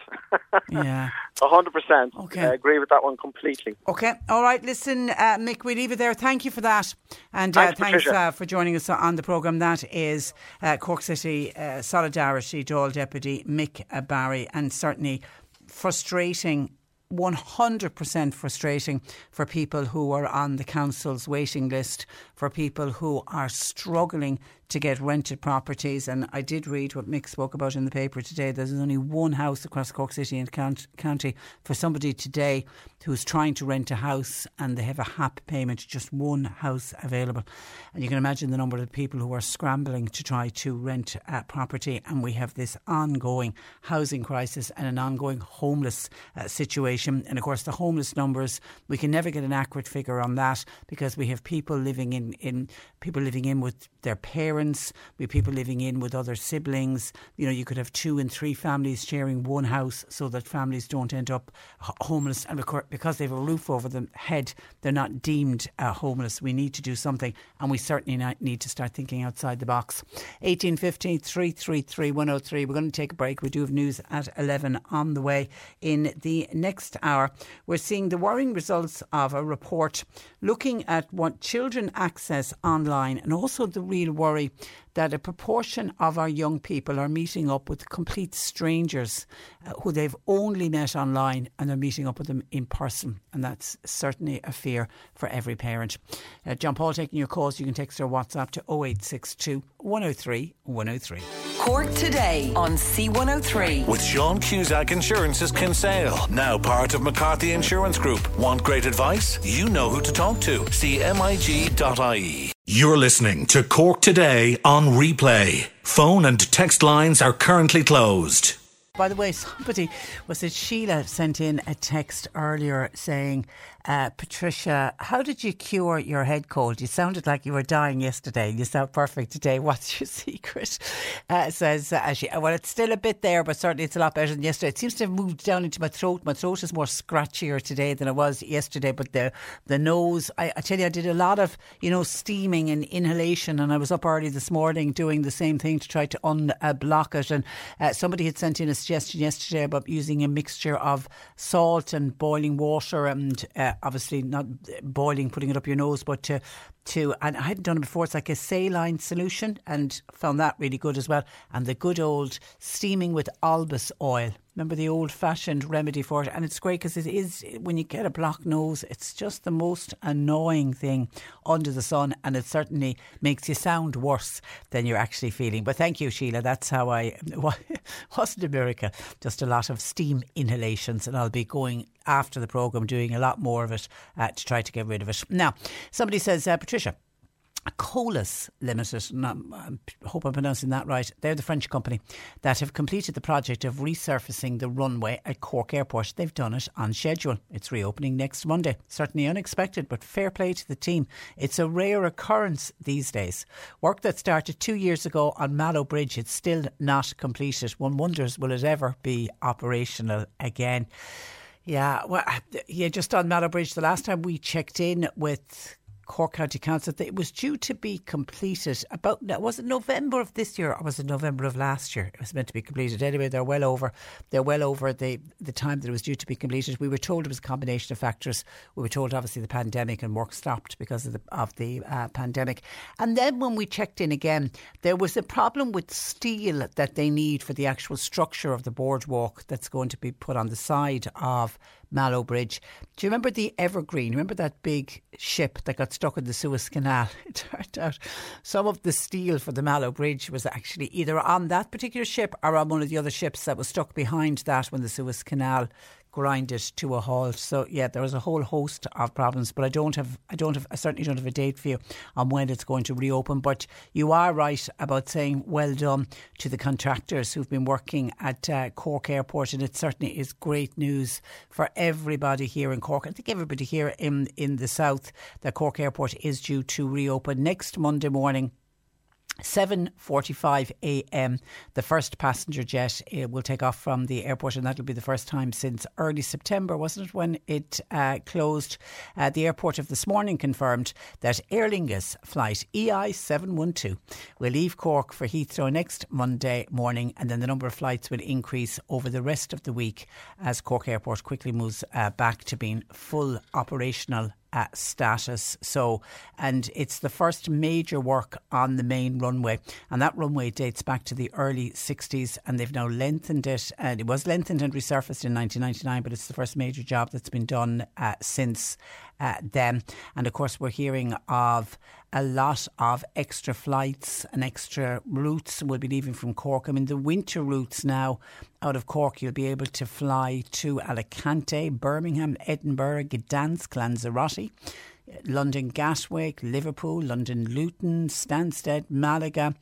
Yeah, hundred percent. Okay, I agree with that one completely. Okay, all right. Listen, uh, Mick, we leave it there. Thank you for that, and uh, thanks, thanks uh, for joining us on the program. That is uh, Cork City uh, Solidarity Dáil Deputy Mick Barry, and certainly frustrating 100% frustrating for people who are on the council's waiting list, for people who are struggling to get rented properties. And I did read what Mick spoke about in the paper today. There's only one house across Cork City and County for somebody today who's trying to rent a house and they have a HAP payment, just one house available. And you can imagine the number of people who are scrambling to try to rent a property. And we have this ongoing housing crisis and an ongoing homeless uh, situation. And of course, the homeless numbers, we can never get an accurate figure on that because we have people living in, in people living in with their parents, we people living in with other siblings. You know, you could have two and three families sharing one house so that families don't end up homeless. And because they have a roof over their head, they're not deemed uh, homeless. We need to do something, and we certainly need to start thinking outside the box. 1850 333 103. We're going to take a break. We do have news at 11 on the way. In the next hour, we're seeing the worrying results of a report looking at what children access online and also the real worry that a proportion of our young people are meeting up with complete strangers uh, who they've only met online and they're meeting up with them in person. And that's certainly a fear for every parent. Uh, John Paul taking your calls. You can text or WhatsApp to 0862 103 103. Cork today on C103. With Sean Cusack Insurance's Kinsale, now part of McCarthy Insurance Group. Want great advice? You know who to talk to. CMIG.ie. You're listening to Cork Today on replay. Phone and text lines are currently closed. By the way, somebody was it Sheila sent in a text earlier saying uh, Patricia, how did you cure your head cold? You sounded like you were dying yesterday. You sound perfect today. What's your secret? Uh, says uh, well, it's still a bit there, but certainly it's a lot better than yesterday. It seems to have moved down into my throat. My throat is more scratchier today than it was yesterday. But the the nose, I, I tell you, I did a lot of you know steaming and inhalation, and I was up early this morning doing the same thing to try to unblock it. And uh, somebody had sent in a suggestion yesterday about using a mixture of salt and boiling water and uh, obviously not boiling, putting it up your nose, but to to and I hadn't done it before. It's like a saline solution, and found that really good as well. And the good old steaming with Olbas oil. Remember the old fashioned remedy for it, and it's great because it is when you get a blocked nose, it's just the most annoying thing under the sun, and it certainly makes you sound worse than you're actually feeling. But thank you, Sheila. That's how I wasn't America. Just a lot of steam inhalations, and I'll be going after the program doing a lot more of it uh, to try to get rid of it. Now, somebody says, uh, Patricia. Colas Limited, I hope I'm pronouncing that right. They're the French company that have completed the project of resurfacing the runway at Cork Airport. They've done it on schedule. It's reopening next Monday. Certainly unexpected, but fair play to the team. It's a rare occurrence these days. Work that started two years ago on Mallow Bridge, it's still not completed. One wonders, will it ever be operational again? Yeah, well, yeah, just on Mallow Bridge, the last time we checked in with Cork County Council. It was due to be completed about, was it November of this year or was it November of last year? It was meant to be completed. Anyway, they're well over, they're well over the, the time that it was due to be completed. We were told it was a combination of factors. We were told obviously the pandemic and work stopped because of the, of the uh, pandemic. And then when we checked in again, there was a problem with steel that they need for the actual structure of the boardwalk that's going to be put on the side of Mallow Bridge. Do you remember the Evergreen? Remember that big ship that got stuck in the Suez Canal? It turned out some of the steel for the Mallow Bridge was actually either on that particular ship or on one of the other ships that was stuck behind that when the Suez Canal grind it to a halt. So yeah, there was a whole host of problems, but I don't have, I don't have, I certainly don't have a date for you on when it's going to reopen. But you are right about saying well done to the contractors who've been working at uh, Cork Airport, and it certainly is great news for everybody here in Cork. I think everybody here in in the south that Cork Airport is due to reopen next Monday morning 7:45 a.m. The first passenger jet uh, will take off from the airport, and that'll be the first time since early September, wasn't it, when it uh, closed? Uh, the airport of this morning confirmed that Aer Lingus flight EI 712 will leave Cork for Heathrow next Monday morning, and then the number of flights will increase over the rest of the week as Cork Airport quickly moves uh, back to being full operational uh, status. So, and it's the first major work on the main runway, and that runway dates back to the early 60s, and they've now lengthened it. And it was lengthened and resurfaced in 1999, but it's the first major job that's been done uh, since uh, then. And of course, we're hearing of a lot of extra flights and extra routes will be leaving from Cork. I mean, the winter routes now out of Cork, you'll be able to fly to Alicante, Birmingham, Edinburgh, Gdansk, Lanzarote. London Gatwick, Liverpool, London Luton, Stansted, Malaga,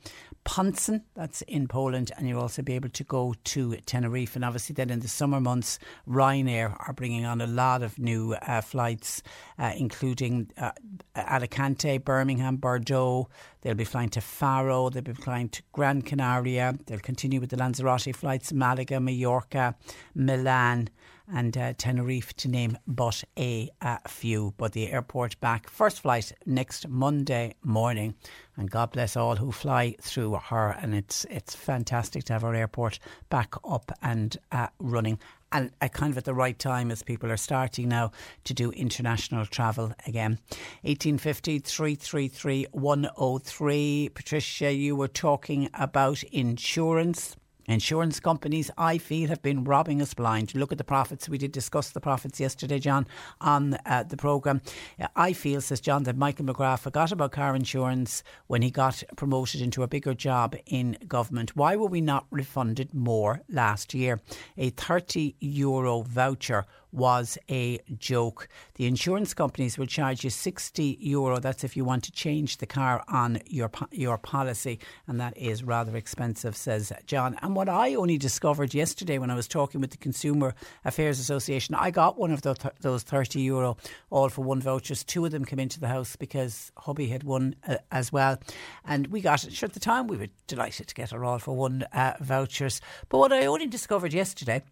Poznan, that's in Poland, and you'll also be able to go to Tenerife. And obviously, then in the summer months, Ryanair are bringing on a lot of new uh, flights, uh, including uh, Alicante, Birmingham, Bordeaux. They'll be flying to Faro, they'll be flying to Gran Canaria, they'll continue with the Lanzarote flights, Malaga, Mallorca, Milan and uh, Tenerife to name but a, a few. But the airport back, first flight next Monday morning, and God bless all who fly through her. And it's it's fantastic to have our airport back up and uh, running. And at kind of at the right time as people are starting now to do international travel again. 1850 333 103. Patricia, you were talking about insurance. Insurance companies, I feel, have been robbing us blind. Look at the profits. We did discuss the profits yesterday, John, on uh, the programme. I feel, says John, that Michael McGrath forgot about car insurance when he got promoted into a bigger job in government. Why were we not refunded more last year? A 30 euro voucher was a joke. The insurance companies will charge you 60 euro. That's if you want to change the car on your your policy, and that is rather expensive, says John. And what I only discovered yesterday when I was talking with the Consumer Affairs Association, I got one of those 30 euro all for one vouchers. Two of them came into the house because hubby had one uh, as well, and we got it. Sure, at the time we were delighted to get our all for one uh, vouchers. But what I only discovered yesterday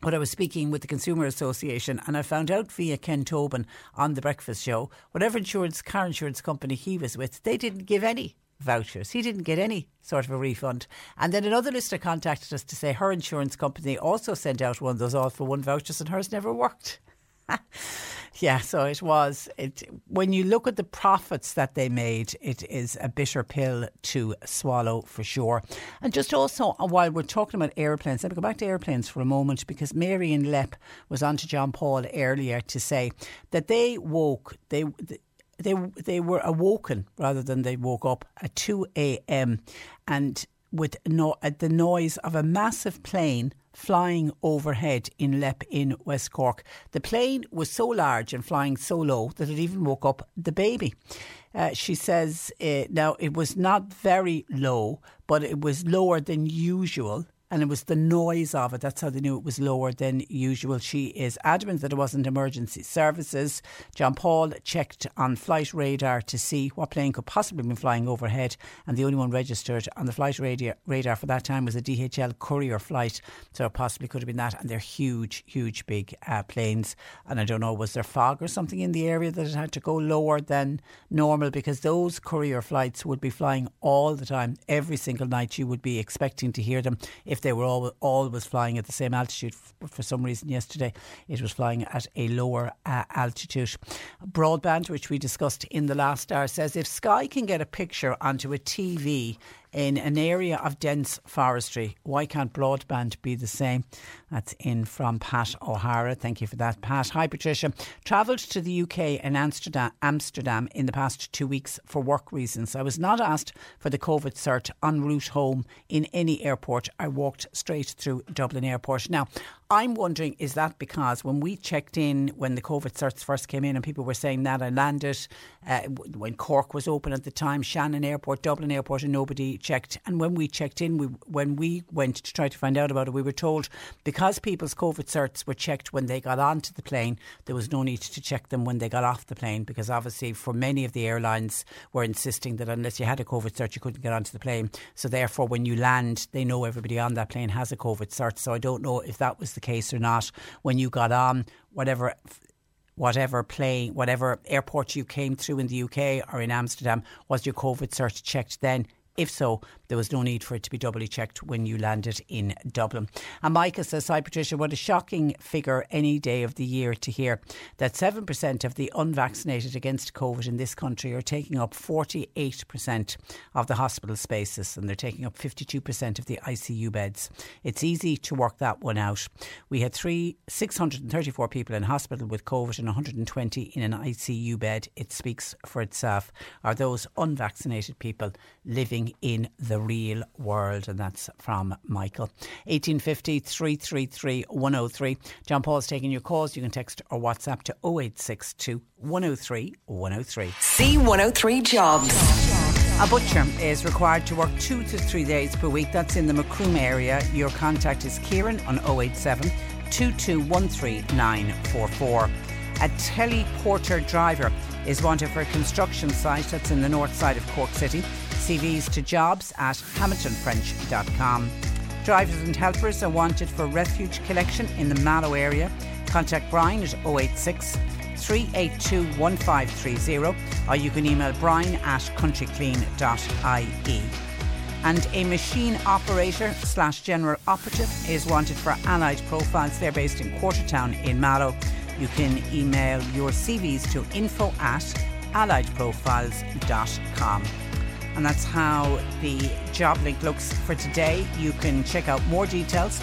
but I was speaking with the Consumer Association and I found out via Ken Tobin on the breakfast show, whatever insurance car insurance company he was with, they didn't give any vouchers. He didn't get any sort of a refund. And then another listener contacted us to say her insurance company also sent out one of those all for one vouchers and hers never worked. yeah, so it was. It when you look at the profits that they made, it is a bitter pill to swallow for sure. And just also, uh, while we're talking about airplanes, let me go back to airplanes for a moment because Marion Leap was on to John Paul earlier to say that they woke they they they were awoken rather than they woke up at two a.m. and with no, at the noise of a massive plane flying overhead in Leap in West Cork. The plane was so large and flying so low that it even woke up the baby. Uh, she says uh, now it was not very low, but it was lower than usual and it was the noise of it. That's how they knew it was lower than usual. She is adamant that it wasn't emergency services. John Paul checked on flight radar to see what plane could possibly have been flying overhead, and the only one registered on the flight radar, radar for that time was a DHL courier flight, so it possibly could have been that. And they're huge, huge, big uh, planes. And I don't know, was there fog or something in the area that it had to go lower than normal? Because those courier flights would be flying all the time, every single night. You would be expecting to hear them if they were all, always flying at the same altitude. For some reason, yesterday it was flying at a lower uh, altitude. Broadband, which we discussed in the last hour, says if Sky can get a picture onto a TV in an area of dense forestry. Why can't broadband be the same? That's in from Pat O'Hara. Thank you for that, Pat. Hi, Patricia. Travelled to the UK and Amsterdam, Amsterdam in the past two weeks for work reasons. I was not asked for the COVID cert en route home in any airport. I walked straight through Dublin Airport. Now, I'm wondering, is that because when we checked in, when the COVID certs first came in and people were saying that I landed, uh, when Cork was open at the time, Shannon Airport, Dublin Airport, and nobody checked. And when we checked in, we, when we went to try to find out about it, we were told because people's COVID certs were checked when they got onto the plane, there was no need to check them when they got off the plane because obviously for many of the airlines were insisting that unless you had a COVID cert, you couldn't get onto the plane. So therefore, when you land, they know everybody on that plane has a COVID cert. So I don't know if that was the the case or not when you got on whatever whatever plane, whatever airport you came through in the UK or in Amsterdam, was your COVID cert checked then? If so, there was no need for it to be doubly checked when you landed in Dublin. And Micah says, Hi Patricia, what a shocking figure any day of the year to hear that 7% of the unvaccinated against COVID in this country are taking up 48% of the hospital spaces and they're taking up 52% of the ICU beds. It's easy to work that one out. We had three, 634 people in hospital with COVID and 120 in an ICU bed. It speaks for itself. Are those unvaccinated people living in the real world? And that's from Michael. 1850 333 103. John Paul's taking your calls. You can text or WhatsApp to 0862 103 103. C103 Jobs. A butcher is required to work two to three days per week. That's in the Macroom area. Your contact is Kieran on 087 2213944. A teleporter driver is wanted for a construction site that's in the north side of Cork City. CVs to jobs at hamiltonfrench.com. Drivers and helpers are wanted for refuge collection in the Mallow area. Contact Brian at 086 382 1530 or you can email brian at countryclean.ie. And a machine operator slash general operative is wanted for Allied Profiles. They're based in Quartertown in Mallow. You can email your CVs to info at alliedprofiles.com. And that's how the job link looks for today. You can check out more details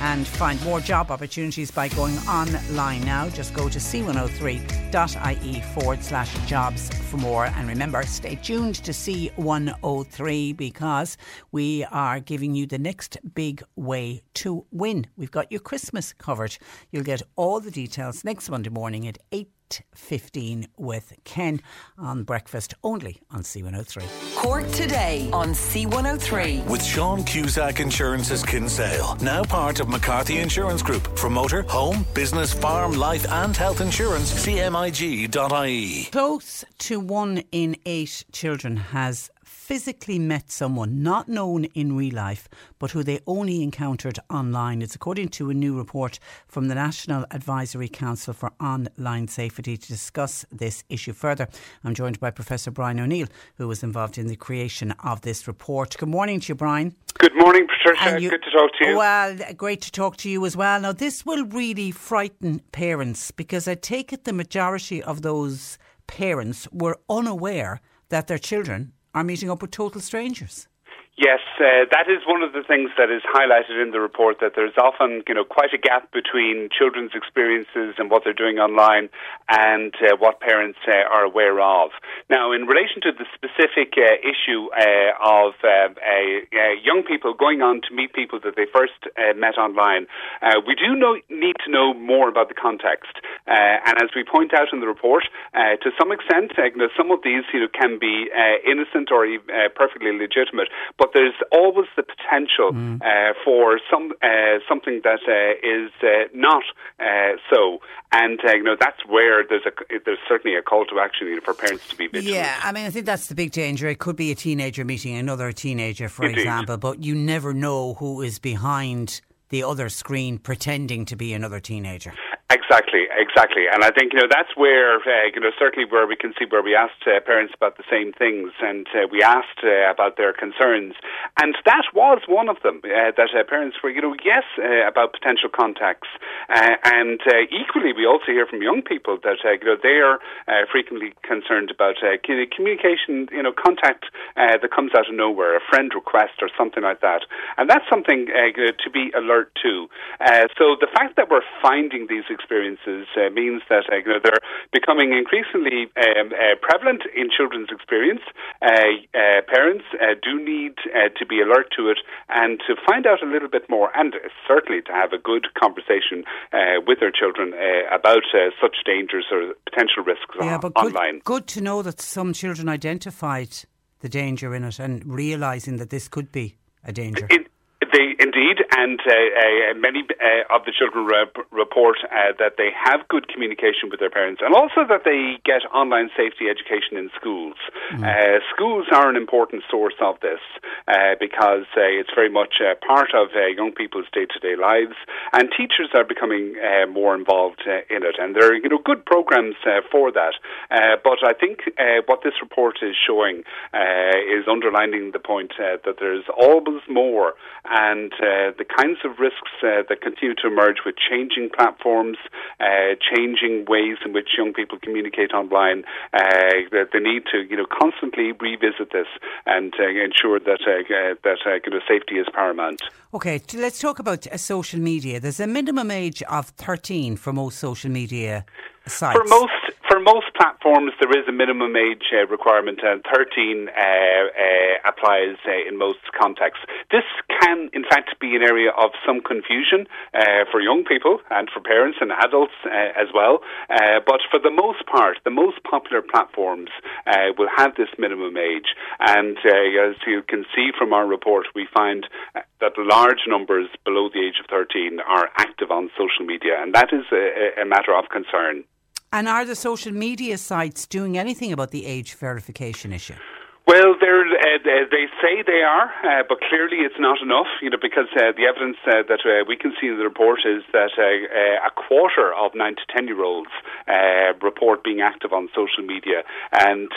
and find more job opportunities by going online now. Just go to c103.ie forward slash jobs for more. And remember, stay tuned to C103 because we are giving you the next big way to win. We've got your Christmas covered. You'll get all the details next Monday morning at 8 8.15 with Ken on breakfast only on C103. Cork today on C103. With Sean Cusack Insurance's Kinsale, now part of McCarthy Insurance Group. For motor, home, business, farm, life, and health insurance, cmig.ie. Close to one in eight children has physically met someone not known in real life but who they only encountered online. It's according to a new report from the National Advisory Council for Online Safety. To discuss this issue further, I'm joined by Professor Brian O'Neill, who was involved in the creation of this report. Good morning to you, Brian. Good morning, Patricia. You, Good to talk to you. Well, great to talk to you as well. Now, this will really frighten parents because I take it the majority of those parents were unaware that their children are meeting up with total strangers. Yes, uh, that is one of the things that is highlighted in the report. That there's often, you know, quite a gap between children's experiences and what they're doing online, and uh, what parents uh, are aware of. Now, in relation to the specific uh, issue uh, of uh, young people going on to meet people that they first met online, we do know, need to know more about the context. and as we point out in the report, to some extent, you know, some of these, you know, can be innocent or perfectly legitimate, but there's always the potential mm. uh, for some uh, something that uh, is uh, not uh, so, and uh, you know that's where there's a there's certainly a call to action for parents to be vigilant. Yeah, I mean I think that's the big danger. It could be a teenager meeting another teenager, for Indeed. example, but you never know who is behind the other screen pretending to be another teenager. Exactly, exactly, and I think you know that's where uh, you know certainly where we can see where we asked uh, parents about the same things, and uh, we asked uh, about their concerns, and that was one of them. Uh, that uh, parents were you know yes about potential contacts, and equally we also hear from young people that you know they are frequently concerned about communication, you know, contact that comes out of nowhere, a friend request or something like that, and that's something to be alert to. so the fact that we're finding these experiences uh, means that uh, you know, they're becoming increasingly um, uh, prevalent in children's experience. Uh, uh, parents uh, do need to be alert to it and to find out a little bit more, and certainly to have a good conversation with their children about such dangers or potential risks yeah, on, but good, online. Good to know that some children identified the danger in it and realizing that this could be a danger. It, they indeed, and uh, uh, many uh, of the children re- report uh, that they have good communication with their parents, and also that they get online safety education in schools. Uh, schools are an important source of this uh, because it's very much part of young people's day-to-day lives, and teachers are becoming more involved in it, and there are you know good programs for that. but I think what this report is showing is underlining the point that there's always more and uh, the kinds of risks uh, that continue to emerge with changing platforms, uh, changing ways in which young people communicate online, uh, that they need to you know constantly revisit this and uh, ensure that uh, that you know, safety is paramount. Okay, let's talk about social media. There's a minimum age of 13 for most social media sites. For most for most platforms, there is a minimum age uh, requirement, and 13 uh, uh, applies uh, in most contexts. This can, in fact, be an area of some confusion uh, for young people and for parents and adults uh, as well. but for the most part, the most popular platforms will have this minimum age. And as you can see from our report, we find that large numbers below the age of 13 are active on social media, and that is a, a matter of concern. And are the social media sites doing anything about the age verification issue? Well, uh, they say they are, uh, but clearly it's not enough. You know, because uh, the evidence uh, that uh, we can see in the report is that uh, a quarter of nine to ten year olds report being active on social media, and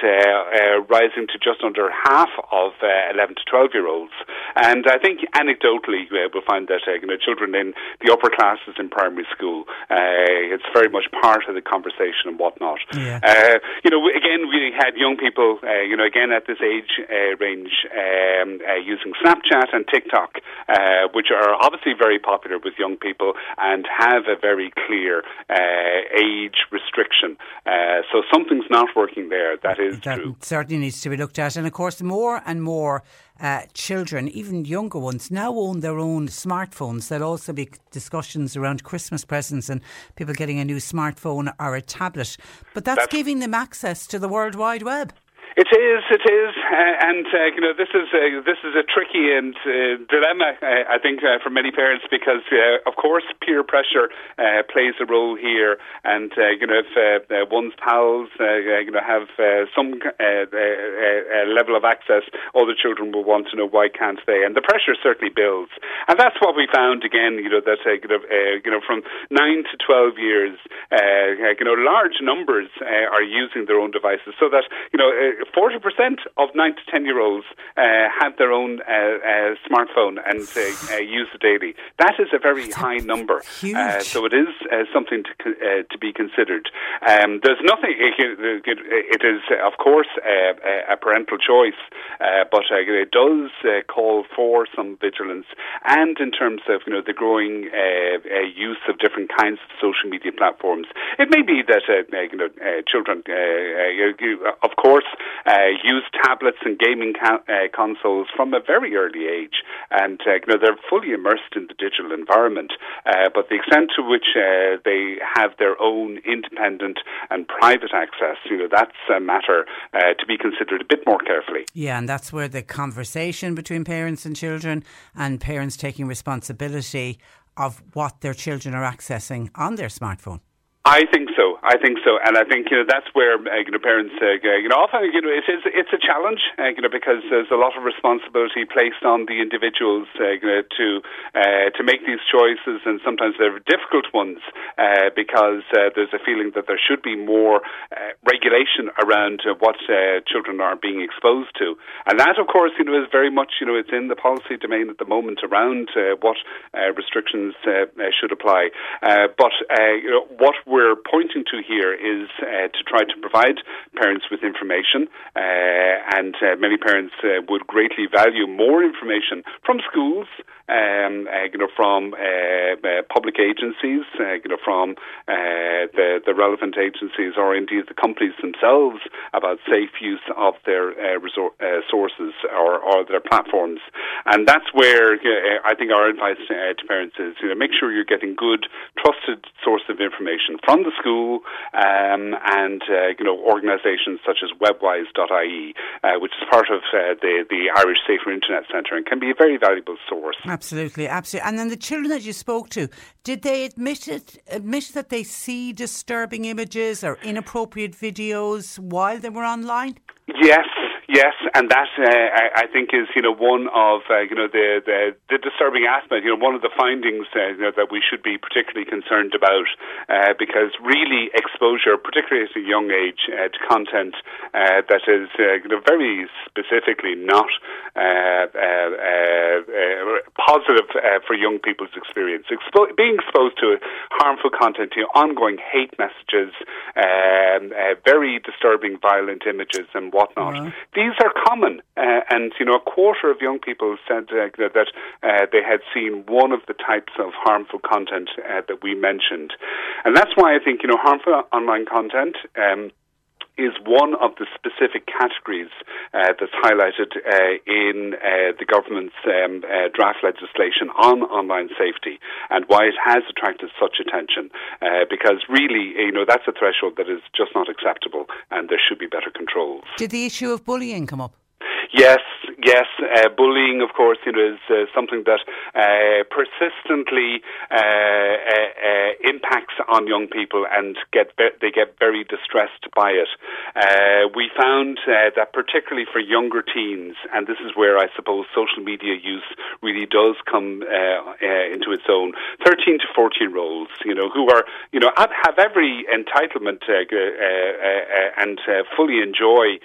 rising to just under half of eleven to twelve year olds. And I think anecdotally we'll find that you know children in the upper classes in primary school, it's very much part of the conversation and whatnot. Yeah. you know, again we had young people, you know, again at this age uh, range um, uh, using Snapchat and TikTok, uh, which are obviously very popular with young people and have a very clear uh, age restriction. Uh, so something's not working there. That is that true. certainly needs to be looked at. And of course, more and more uh, children, even younger ones, now own their own smartphones. There'll also be discussions around Christmas presents and people getting a new smartphone or a tablet. But that's, that's giving them access to the World Wide Web. It is, it is, uh, and uh, you know this is this is a tricky and uh, dilemma, uh, I think, uh, for many parents because, uh, of course, peer pressure uh, plays a role here, and uh, you know if one's pals, you know, have some level of access, other children will want to know why can't they, and the pressure certainly builds, and that's what we found again. You know that you know, you know from nine to twelve years, you know, large numbers are using their own devices, so that you know 40% of 9 to 10 year olds uh, have their own uh, uh, smartphone and uh, uh, use it daily. That is a very That's high number. Uh, so it is something to, to be considered. Um, there's nothing, it, it is, of course, a parental choice, but it does call for some vigilance. And in terms of you know the growing use of different kinds of social media platforms, it may be that you know children, of course, uh, use tablets and gaming ca- uh, consoles from a very early age, and uh, you know they're fully immersed in the digital environment. Uh, but the extent to which uh, they have their own independent and private access, you know, that's a matter uh, to be considered a bit more carefully. Yeah, and that's where the conversation between parents and children, and parents taking responsibility of what their children are accessing on their smartphone. I think so. I think so, and I think you know that's where uh, you know parents uh, you know often you know it is it's a challenge uh, you know because there's a lot of responsibility placed on the individuals uh, you know, to uh, to make these choices, and sometimes they're difficult ones uh, because there's a feeling that there should be more regulation around what children are being exposed to, and that of course you know is very much you know it's in the policy domain at the moment around what restrictions should apply, but you know what we're pointing to here is uh, to try to provide parents with information, uh, and uh, many parents uh, would greatly value more information from schools um, uh, you know, from uh, uh, public agencies, uh, you know, from the, the relevant agencies or indeed the companies themselves about safe use of their resor- sources or, or their platforms. And that's where I think our advice to parents is, you know, make sure you're getting good, trusted source of information from the school um, and, you know, organisations such as webwise.ie, which is part of the, the Irish Safer Internet Centre and can be a very valuable source. Absolutely, absolutely. And then the children that you spoke to, did they admit it? Admit that they see disturbing images or inappropriate videos while they were online? Yes, Yes, and that uh, I, think is you know one of uh, you know the, the the disturbing aspect. You know one of the findings uh, you know, that we should be particularly concerned about uh, because really exposure, particularly at a young age, uh, to content uh, that is uh, you know very specifically not uh, uh, uh, uh, positive uh, for young people's experience. Expo- being exposed to harmful content, you know, ongoing hate messages, um, uh, very disturbing, violent images, and whatnot. Uh-huh. These are common, uh, and you know, a quarter of young people said uh, that, uh, they had seen one of the types of harmful content uh, that we mentioned, and that's why I think you know harmful online content. Um, is one of the specific categories uh, that's highlighted uh, in uh, the government's um, uh, draft legislation on online safety and why it has attracted such attention. Uh, because really, you know, that's a threshold that is just not acceptable and there should be better controls. Did the issue of bullying come up? Yes, yes. Uh, bullying, of course, you know, is uh, something that uh, persistently uh, uh, uh, impacts on young people, and get ve- they get very distressed by it. We found that particularly for younger teens, and this is where I suppose social media use really does come into its own. Thirteen to fourteen year olds, you know, who are you know have, every entitlement and fully enjoy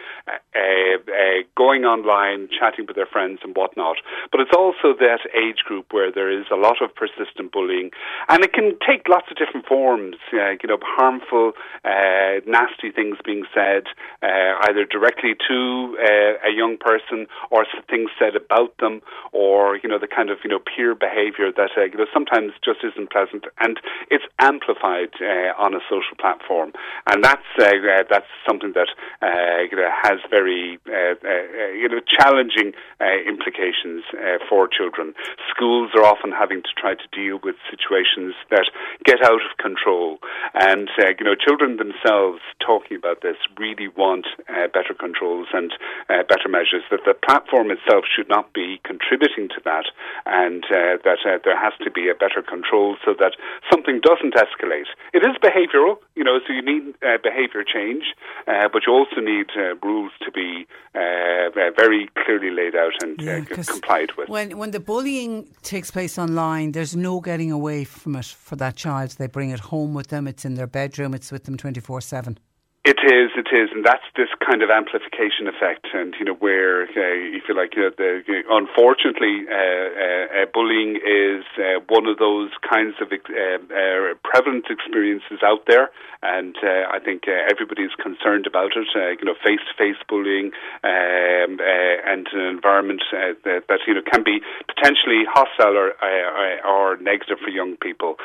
going online, chatting with their friends and whatnot. But it's also that age group where there is a lot of persistent bullying, and it can take lots of different forms. Uh, you know, harmful, uh, nasty things being said, uh, either directly to uh, a young person or things said about them, or you know the kind of you know peer behaviour that uh, you know sometimes just isn't pleasant, and it's amplified uh, on a social platform, and that's that's something that you know has very you know challenging uh, implications uh, for children. Schools are often having to try to deal with situations that get out of control, and uh, you know children themselves talking about this really want better controls and better measures. That the platform itself should not be contributing to that, and that there has to be a better control so that something doesn't escalate. It is behavioural, you know, so you need uh, behaviour change, uh, but you also need uh, rules to be very clearly laid out and Yeah, uh, complied with. When when the bullying takes place online, there's no getting away from it for that child. They bring it home with them. It's in their bedroom. It's with them twenty four seven. It is, it is, and that's this kind of amplification effect, and you know where uh, you feel like you know, the, unfortunately, uh, uh, uh, bullying is uh, one of those kinds of uh, prevalent experiences out there, and I think everybody is concerned about it. You know, face-to-face bullying um, and an environment that, that you know can be potentially hostile or or negative for young people,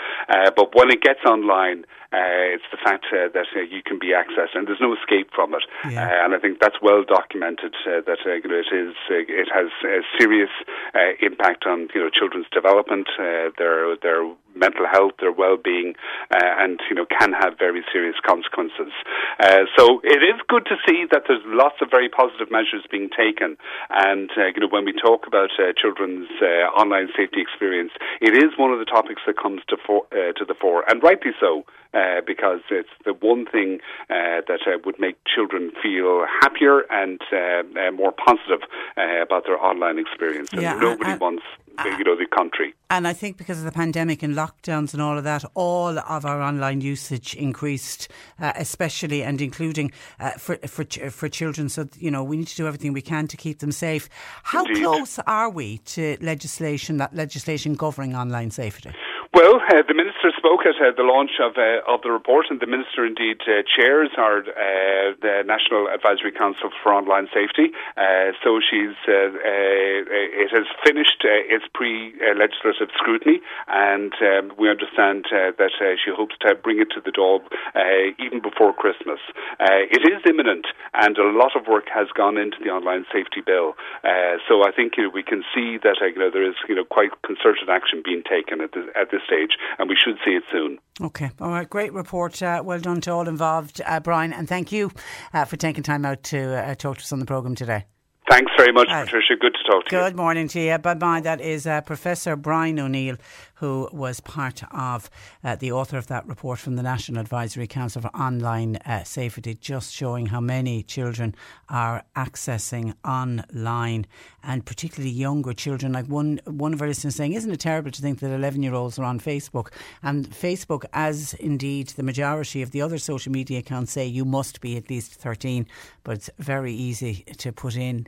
but when it gets online. It's the fact that you can be accessed, and there's no escape from it. Yeah. Uh, and I think that's well documented. Uh, that uh, you know, it is uh, it has a serious uh, impact on you know children's development, uh, their their mental health, their well-being, uh, and you know can have very serious consequences. Uh, so it is good to see that there's lots of very positive measures being taken. And uh, you know when we talk about uh, children's uh, online safety experience, it is one of the topics that comes to for, uh, to the fore, and rightly so. Uh, because it's the one thing uh, that uh, would make children feel happier and uh, uh, more positive uh, about their online experience. And Yeah, nobody wants, uh, you know, the country. And I think because of the pandemic and lockdowns and all of that, all of our online usage increased, uh, especially and including uh, for for ch- for children. So you know we need to do everything we can to keep them safe. How Indeed. close are we to legislation that legislation governing online safety? Well, uh, the minister spoke at the launch of uh, of the report, and the minister indeed uh, chairs our uh, the National Advisory Council for Online Safety. Uh, so she's uh, it has finished its pre-legislative scrutiny, and um, we understand that she hopes to bring it to the uh, even before Christmas. It is imminent, and a lot of work has gone into the online safety bill. So I think you know, we can see that you know there is you know quite concerted action being taken at this, at this stage, and we should see it soon. Okay, all right, great report. Uh, well done to all involved, uh, Brian, and thank you uh, for taking time out to uh, talk to us on the programme today. Thanks very much, Hi. Patricia. Good to talk to Good you. Good morning to you. Bye bye. That is uh, Professor Brian O'Neill, who was part of uh, the author of that report from the National Advisory Council for Online uh, Safety, just showing how many children are accessing online, and particularly younger children. Like one one of our listeners saying, "Isn't it terrible to think that eleven year olds are on Facebook?" And Facebook, as indeed the majority of the other social media accounts say, you must be at least thirteen. But it's very easy to put in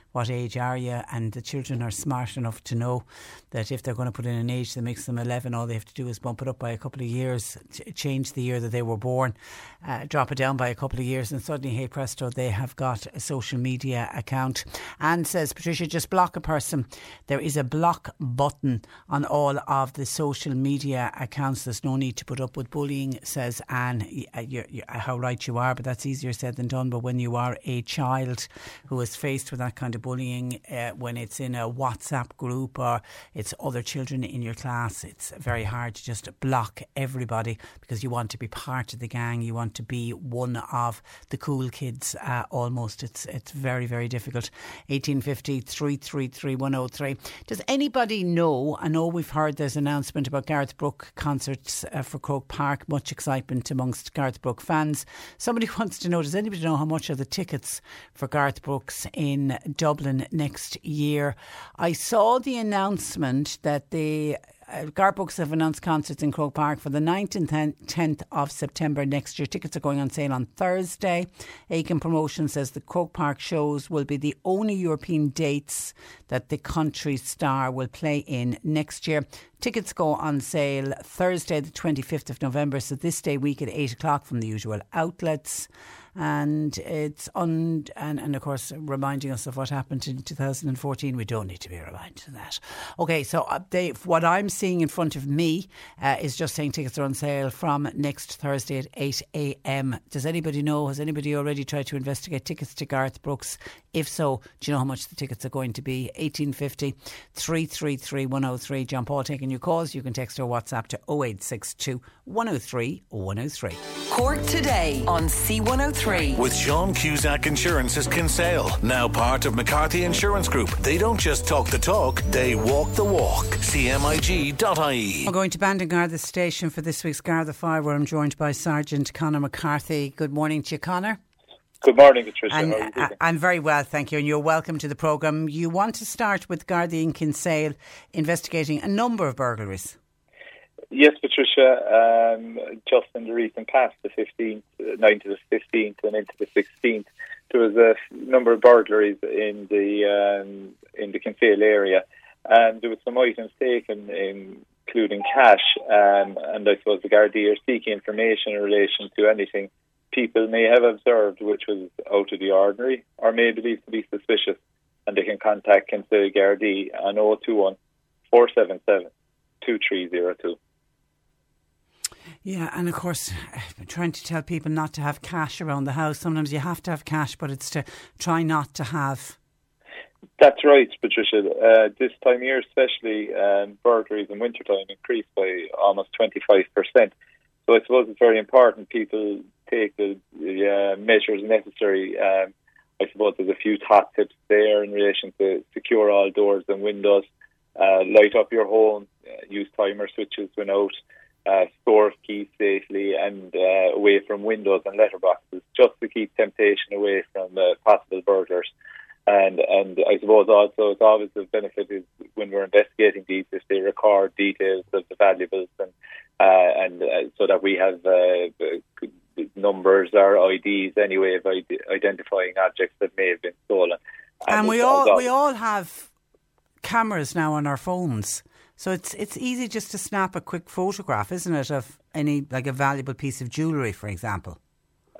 what age are you? And the children are smart enough to know that if they're going to put in an age that makes them 11, all they have to do is bump it up by a couple of years, change the year that they were born, uh, drop it down by a couple of years, and suddenly, hey presto, they have got a social media account. And says, Patricia, just block a person. There is a block button on all of the social media accounts. There's no need to put up with bullying, says Anne. You're, you're, how right you are, but that's easier said than done. But when you are a child who is faced with that kind of bullying uh, when it's in a WhatsApp group or it's other children in your class. It's very hard to just block everybody because you want to be part of the gang. You want to be one of the cool kids uh, almost. It's it's very, very difficult. 1850 333 Does anybody know? I know we've heard there's an announcement about Garth Brooks concerts uh, for Croke Park. Much excitement amongst Garth Brooks fans. Somebody wants to know, does anybody know how much are the tickets for Garth Brooks in Dublin? Dublin next year. I saw the announcement that the uh, have announced concerts in Croke Park for the 9th and 10th of September next year. Tickets are going on sale on Thursday. Aiken Promotion says the Croke Park shows will be the only European dates that the country star will play in next year. Tickets go on sale Thursday, the 25th of November, so this day week at 8 o'clock from the usual outlets and it's on and, and of course reminding us of what happened in 2014 we don't need to be reminded of that. Okay so uh, they, what I'm seeing in front of me uh, is just saying tickets are on sale from next Thursday at 8am does anybody know? Has anybody already tried to investigate tickets to Garth Brooks if so do you know how much the tickets are going to be 1850 333 103 John Paul taking your calls you can text or WhatsApp to 0862 103 103 Cork today on C103. With Sean Cusack Insurance's Kinsale, now part of McCarthy Insurance Group. They don't just talk the talk, they walk the walk. CMIG.ie. We're going to Bandon station for this week's Garda Fire, where I'm joined by Sergeant Conor McCarthy. Good morning to you, Conor. Good morning, Patricia. And, uh, I'm very well, thank you, and you're welcome to the programme. You want to start with Gardaí in Kinsale investigating a number of burglaries. Yes, Patricia. Um, just in the recent past, the 15th, 9th to the 15th, and into the 16th, there was a number of burglaries in the um, in the Kinsale area, and there was some items taken, including cash. Um, and I suppose the Gardaí are seeking information in relation to anything people may have observed which was out of the ordinary or may believe to be suspicious, and they can contact Kinsale Gardaí on 021 477 2302. Yeah, and of course, trying to tell people not to have cash around the house. Sometimes you have to have cash, but it's to try not to have. That's right, Patricia. Uh, this time of year, especially, um, burglaries in wintertime increase by almost 25%. So I suppose it's very important people take the, the uh, measures necessary. Um, I suppose there's a few top tips there in relation to secure all doors and windows, uh, light up your home, uh, use timer switches when out uh, store keys safely and uh, away from windows and letterboxes, just to keep temptation away from uh, possible burglars. And and I suppose also it's always the benefit is when we're investigating these if they record details of the valuables and uh, and uh, so that we have uh, numbers or IDs anyway of identifying objects that may have been stolen. And, and we all we all have cameras now on our phones. So it's it's easy just to snap a quick photograph, isn't it, of any like a valuable piece of jewellery, for example.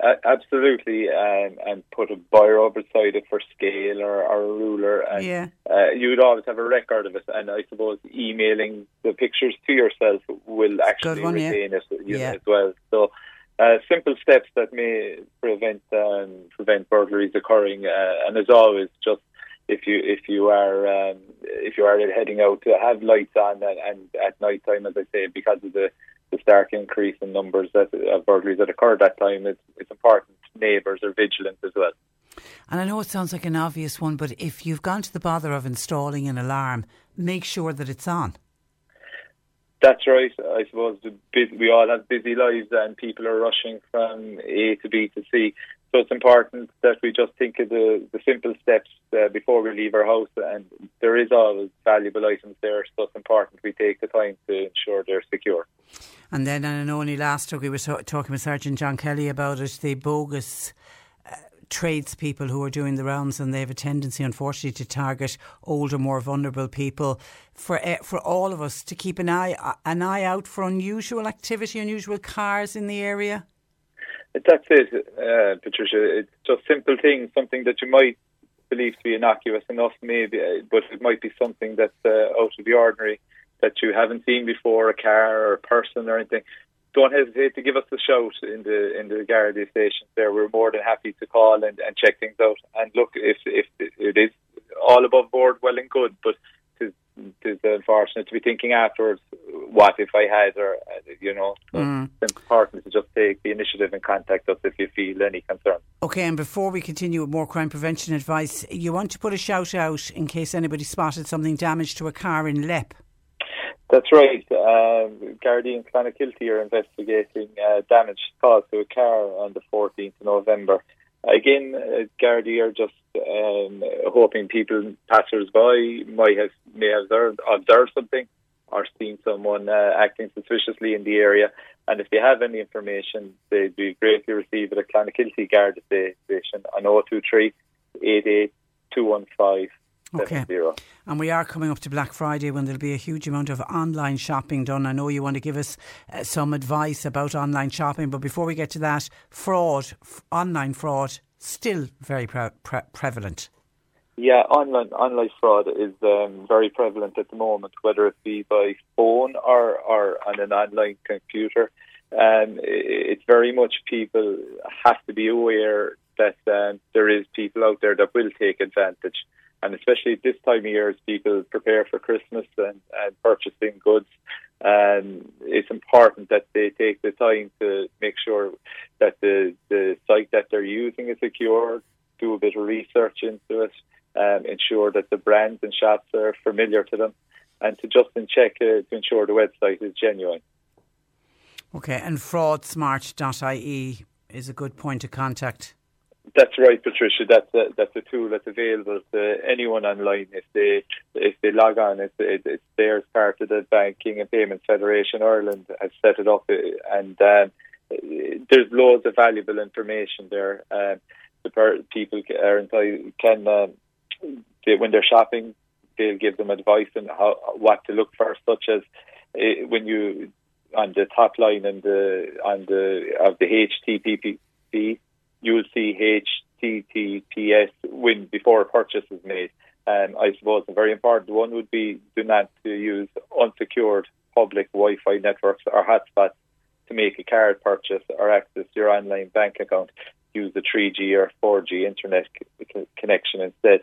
Uh, absolutely, um, and put a biro beside it for scale or, or a ruler. And, yeah. Uh, you would always have a record of it, and I suppose emailing the pictures to yourself will actually one, retain yeah. it yeah. as well. So. Uh, simple steps that may prevent um, prevent burglaries occurring, uh, and as always, just if you if you are um, if you are heading out to have lights on and, and at night time, as I say, because of the, the stark increase in numbers that, of burglaries that occur at that time, it's, it's important neighbours are vigilant as well. And I know it sounds like an obvious one, but if you've gone to the bother of installing an alarm, make sure that it's on. That's right. I suppose we all have busy lives and people are rushing from A to B to C. So it's important that we just think of the, the simple steps uh, before we leave our house. And there is always valuable items there, so it's important we take the time to ensure they're secure. And then I know only last week we were talking with Sergeant John Kelly about it, the bogus tradespeople who are doing the rounds, and they have a tendency, unfortunately, to target older, more vulnerable people. For uh, for all of us to keep an eye an eye out for unusual activity, unusual cars in the area. That's it, uh, Patricia. It's just simple things, something that you might believe to be innocuous enough, maybe, uh, but it might be something that's uh, out of the ordinary that you haven't seen before, a car or a person or anything don't hesitate to give us a shout in the in the Gardaí station. There, we're more than happy to call and, and check things out. And look, if if it is all above board, well and good. But is unfortunate to be thinking afterwards, what if I had, or you know, so mm. it's important to just take the initiative and contact us if you feel any concern. Okay, and before we continue with more crime prevention advice, you want to put a shout out in case anybody spotted something damaged to a car in Leap. That's right. Um, Gardaí and Clonakilty are investigating uh, damage caused to a car on the 14th of November. Again, uh, Gardaí are just um, hoping people, passers-by, might have may have observed, observed something or seen someone uh, acting suspiciously in the area. And if they have any information, they'd be greatly received at a Clonakilty Garda station on 023 88 215 Okay. And we are coming up to Black Friday when there'll be a huge amount of online shopping done. I know you want to give us uh, some advice about online shopping, but before we get to that, fraud, f- online fraud, still very pre- pre- prevalent. Yeah, online online fraud is um, very prevalent at the moment, whether it be by phone or, or on an online computer. Um, it's very much people have to be aware that um, there is people out there that will take advantage and especially at this time of year as people prepare for Christmas and, and purchasing goods, um, it's important that they take the time to make sure that the, the site that they're using is secure, do a bit of research into it, um, ensure that the brands and shops are familiar to them, and to just check uh, to ensure the website is genuine. Okay, and fraudsmart.ie is a good point of contact. That's right, Patricia. That's a, that's a tool that's available to anyone online if they if they log on. It's it's there as part of the Banking and Payments Federation Ireland has set it up, and um, there's loads of valuable information there. Um, the per- people are entitled, can um, they, when they're shopping, they'll give them advice on how what to look for, such as uh, when you on the top line and the on the of the HTTP you'll see HTTPS when before a purchase is made. And I suppose a very important one would be do not use unsecured public Wi-Fi networks or hotspots to make a card purchase or access your online bank account. Use a 3G or 4G internet connection instead.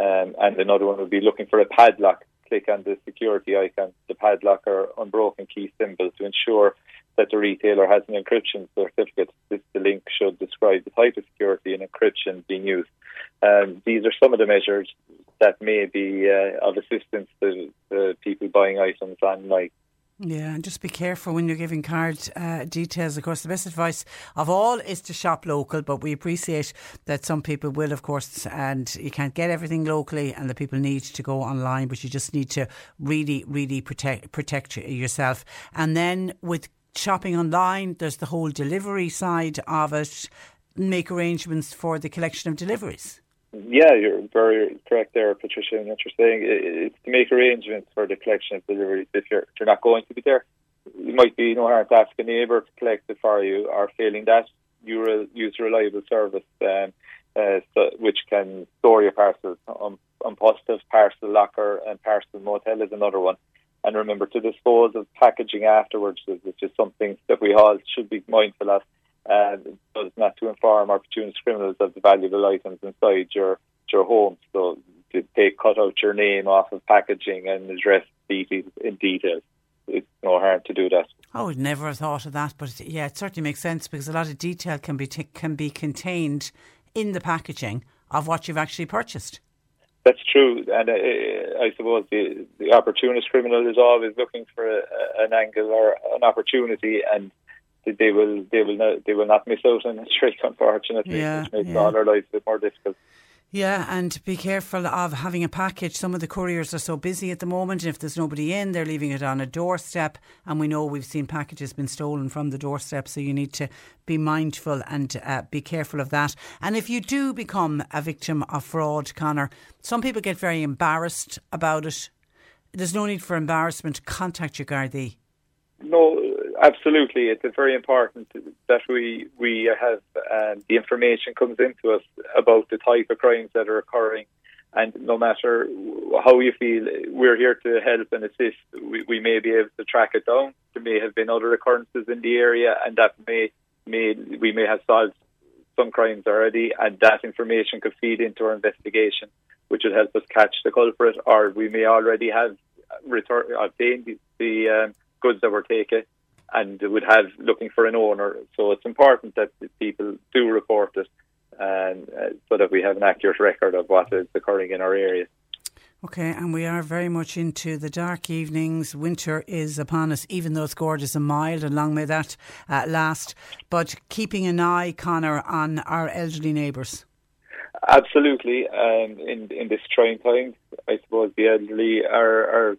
Um, and another one would be looking for a padlock. Click on the security icon, the padlock or unbroken key symbol to ensure that the retailer has an encryption certificate. This the link should describe the type of security and encryption being used. Um, these are some of the measures that may be uh, of assistance to, to people buying items online. Yeah, and just be careful when you're giving card uh, details. Of course, the best advice of all is to shop local, but we appreciate that some people will, of course, and you can't get everything locally, and the people need to go online, but you just need to really, really protect protect yourself. And then with shopping online, there's the whole delivery side of it. Make arrangements for the collection of deliveries. Yeah, you're very correct there, Patricia, what you're saying. It's to make arrangements for the collection of deliveries. If you're, if you're not going to be there, you might be no harm to ask a neighbour to collect it for you, or failing that, you will use a reliable service um, uh, so, which can store your parcels. Um, on positive parcel locker and parcel motel is another one and remember to dispose of packaging afterwards, which is something that we all should be mindful of. Uh, so as not to inform opportunist criminals of the valuable items inside your your home. So take cut out your name off of packaging and address details in detail. It's no harm to do that. I would never have thought of that, but yeah, it certainly makes sense because a lot of detail can be t- can be contained in the packaging of what you've actually purchased. That's true, and uh, I suppose the, the opportunist criminal is always looking for a, an angle or an opportunity, and they will they will not, they will not miss out on a trick, unfortunately, Yeah, which makes yeah. all our lives a bit more difficult. Yeah, and be careful of having a package. Some of the couriers are so busy at the moment, and if there's nobody in, they're leaving it on a doorstep. And we know we've seen packages been stolen from the doorstep, so you need to be mindful and uh, be careful of that. And if you do become a victim of fraud, Connor, some people get very embarrassed about it. There's no need for embarrassment. Contact your Gardaí. No, absolutely. It's very important that we we have um, the information comes into us about the type of crimes that are occurring, and no matter how you feel, we're here to help and assist. We, we may be able to track it down. There may have been other occurrences in the area, and that may may we may have solved some crimes already, and that information could feed into our investigation, which would help us catch the culprit, or we may already have return, obtained the, the um, goods that were taken and would have looking for an owner. So it's important that people do report it, and uh, so that we have an accurate record of what is occurring in our area. Okay, and we are very much into the dark evenings. Winter is upon us, even though it's gorgeous and mild, and long may that uh, last. But keeping an eye, Connor, on our elderly neighbours. Absolutely. Um, in in this trying time, I suppose the elderly are, are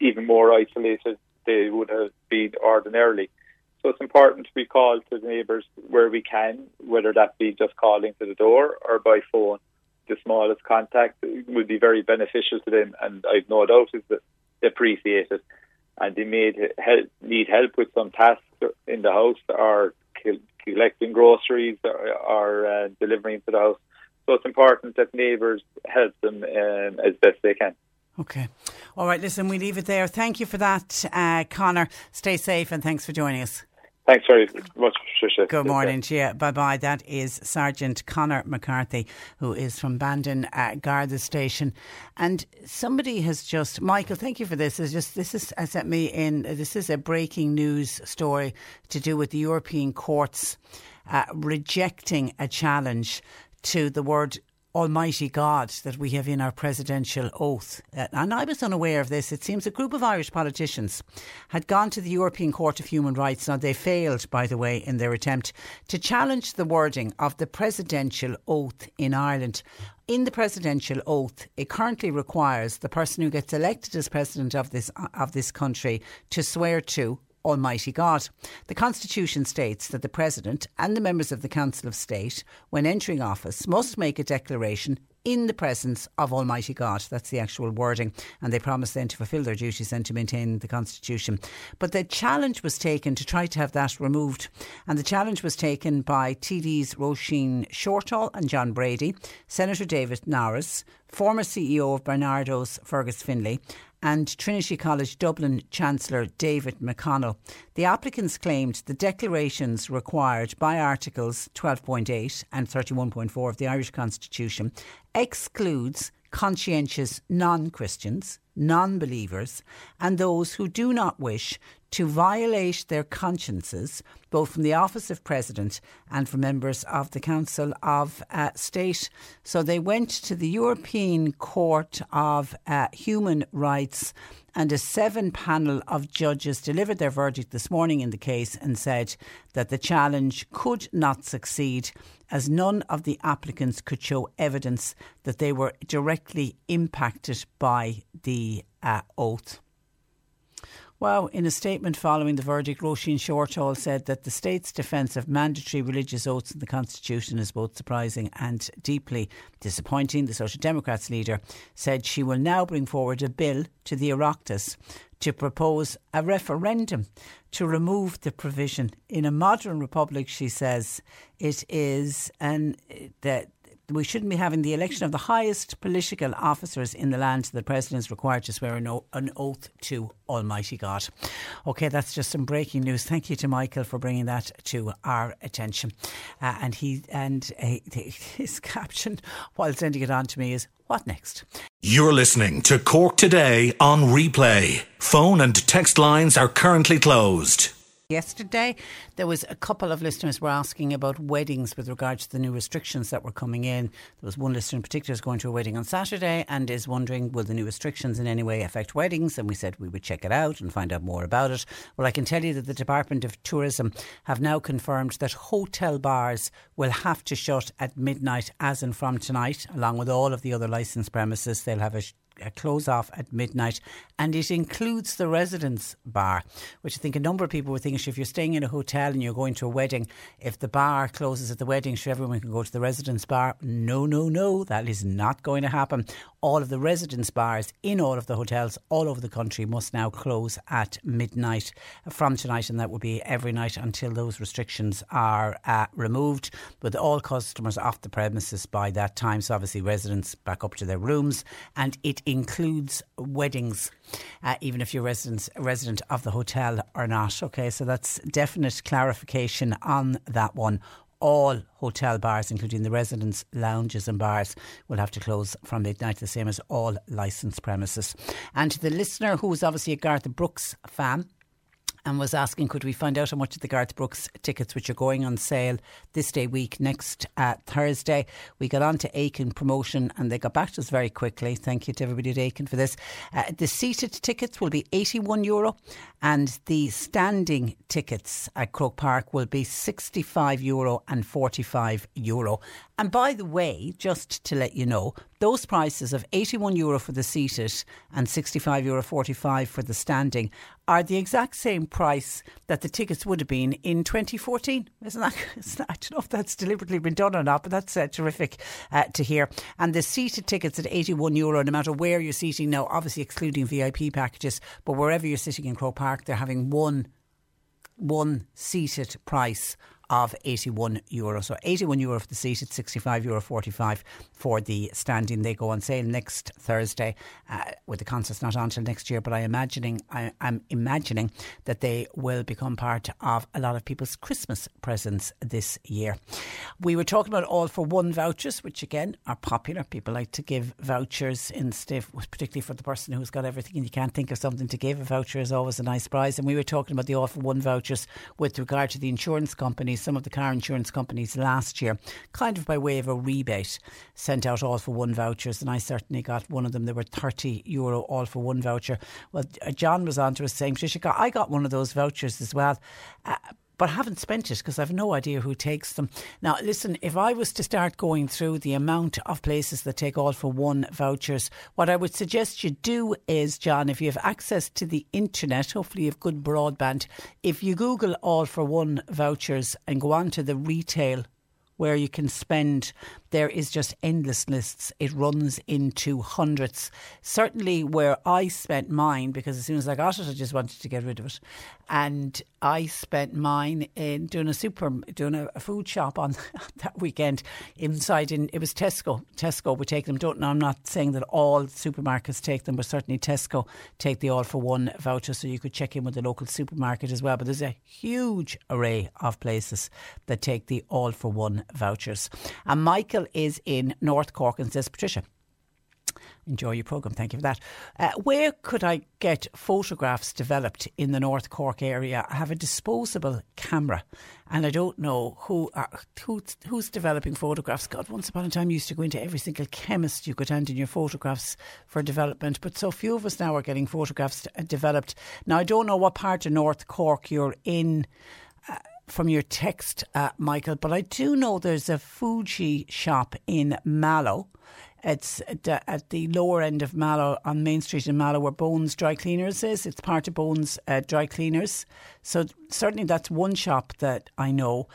even more isolated they would have been ordinarily. So it's important to be called to the neighbours where we can, whether that be just calling to the door or by phone. The smallest contact would be very beneficial to them, and I've no doubt is that they appreciate it. And they may help, need help with some tasks in the house or collecting groceries or, or uh, delivering to the house. So it's important that neighbours help them um, as best they can. Okay. All right, listen, we leave it there. Thank you for that, uh, Connor. Stay safe and thanks for joining us. Thanks very much, Patricia. Good morning to you. Bye bye. That is Sergeant Connor McCarthy, who is from Bandon uh, Garda Station. And somebody has just, Michael, thank you for this. It's just this is uh, sent me in. This is a breaking news story to do with the European courts uh, rejecting a challenge to the word Almighty God that we have in our presidential oath. Uh, and I was unaware of this. It seems a group of Irish politicians had gone to the European Court of Human Rights. Now, they failed, by the way, in their attempt to challenge the wording of the presidential oath in Ireland. In the presidential oath, it currently requires the person who gets elected as president of this of this country to swear to Almighty God. The Constitution states that the President and the members of the Council of State, when entering office, must make a declaration in the presence of Almighty God. That's the actual wording. And they promise then to fulfil their duties and to maintain the Constitution. But the challenge was taken to try to have that removed. And the challenge was taken by TDs Roisin Shortall and John Brady, Senator David Norris, former CEO of Barnardos Fergus Finlay, and Trinity College Dublin Chancellor David McConnell. The applicants claimed the declarations required by Articles 12.8 and 31.4 of the Irish Constitution excludes conscientious non Christians, non believers, and those who do not wish to violate their consciences, both from the office of president and from members of the Council of uh, State. So they went to the European Court of uh, Human Rights. And a seven panel of judges delivered their verdict this morning in the case and said that the challenge could not succeed as none of the applicants could show evidence that they were directly impacted by the uh, oath. Well, in a statement following the verdict, Roisin Shortall said that the state's defence of mandatory religious oaths in the Constitution is both surprising and deeply disappointing. The Social Democrats leader said she will now bring forward a bill to the Oireachtas to propose a referendum to remove the provision. In a modern republic, she says, it is an that we shouldn't be having the election of the highest political officers in the land. The president is required to swear an, oath to Almighty God. Okay, that's just some breaking news. Thank you to Michael for bringing that to our attention. Uh, and he and uh, his caption while sending it on to me is, "What next?" You're listening to Cork Today on replay. Phone and text lines are currently closed. Yesterday. There was a couple of listeners were asking about weddings with regard to the new restrictions that were coming in. There was one listener in particular is going to a wedding on Saturday and is wondering will the new restrictions in any way affect weddings? And we said we would check it out and find out more about it. Well, I can tell you that the Department of Tourism have now confirmed that hotel bars will have to shut at midnight as and from tonight, along with all of the other licensed premises. They'll have a Uh, close off at midnight, and it includes the residence bar, which I think a number of people were thinking. If you're staying in a hotel and you're going to a wedding, if the bar closes at the wedding, sure everyone can go to the residence bar. No, no, no, that is not going to happen. All of the residence bars in all of the hotels all over the country must now close at midnight from tonight, and that will be every night until those restrictions are uh, removed. With all customers off the premises by that time, so obviously residents back up to their rooms, and it includes weddings, uh, even if you're resident resident of the hotel or not. Okay, so that's definite clarification on that one all hotel bars, including the residence lounges and bars, will have to close from midnight, the same as all licensed premises. And to the listener who was obviously a Garth Brooks fan, and was asking could we find out how much the Garth Brooks tickets which are going on sale this day week next uh, Thursday. We got on to Aiken promotion and they got back to us very quickly. Thank you to everybody at Aiken for this. Uh, the seated tickets will be 81 euro and the standing tickets at Croke Park will be 65 euro and 45 euro. And by the way, just to let you know, those prices of 81 euro for the seated and 65 euro 45 for the standing are the exact same price that the tickets would have been in 2014. Isn't that? I don't know if that's deliberately been done or not, but that's uh, terrific uh, to hear. And the seated tickets at 81 euro, no matter where you're seating now, obviously excluding VIP packages, but wherever you're sitting in Croke Park, they're having one one seated price of 81 euro. So 81 euro for the seated, 65 euro 45 for the standing. They go on sale next Thursday uh, with the concerts not on until next year. But I imagining I, am imagining that they will become part of a lot of people's Christmas presents this year. We were talking about all for one vouchers, which again are popular. People like to give vouchers instead, particularly for the person who's got everything and you can't think of something to give. A voucher is always a nice prize. And we were talking about the all for one vouchers with regard to the insurance companies some of the car insurance companies last year, kind of by way of a rebate, sent out all for one vouchers, and I certainly got one of them. There were 30 euro all for one voucher. Well, John was on to us saying, Patricia, I got one of those vouchers as well. Uh, but haven't spent it because I've no idea who takes them. Now, listen, if I was to start going through the amount of places that take all for one vouchers, what I would suggest you do is, John, if you have access to the internet, hopefully you have good broadband, if you Google all for one vouchers and go on to the retail where you can spend there is just endless lists. It runs into hundreds. Certainly, where I spent mine, because as soon as I got it, I just wanted to get rid of it. And I spent mine in doing a super, doing a, a food shop on that weekend inside in, it was Tesco. Tesco would take them. Don't know, I'm not saying that all supermarkets take them, but certainly Tesco take the all for one voucher. So you could check in with the local supermarket as well. But there's a huge array of places that take the all for one vouchers. And Michael is in North Cork and says, Patricia, enjoy your programme. Thank you for that. Uh, where could I get photographs developed in the North Cork area? I have a disposable camera and I don't know who are, who, who's developing photographs. God, once upon a time you used to go into every single chemist you could hand in your photographs for development, but so few of us now are getting photographs uh, developed. Now, I don't know what part of North Cork you're in. Uh, from your text, uh, Michael, but I do know there's a Fuji shop in Mallow. It's at the lower end of Mallow on Main Street in Mallow, where Bones Dry Cleaners is. It's part of Bones uh, Dry Cleaners. So certainly that's one shop that I know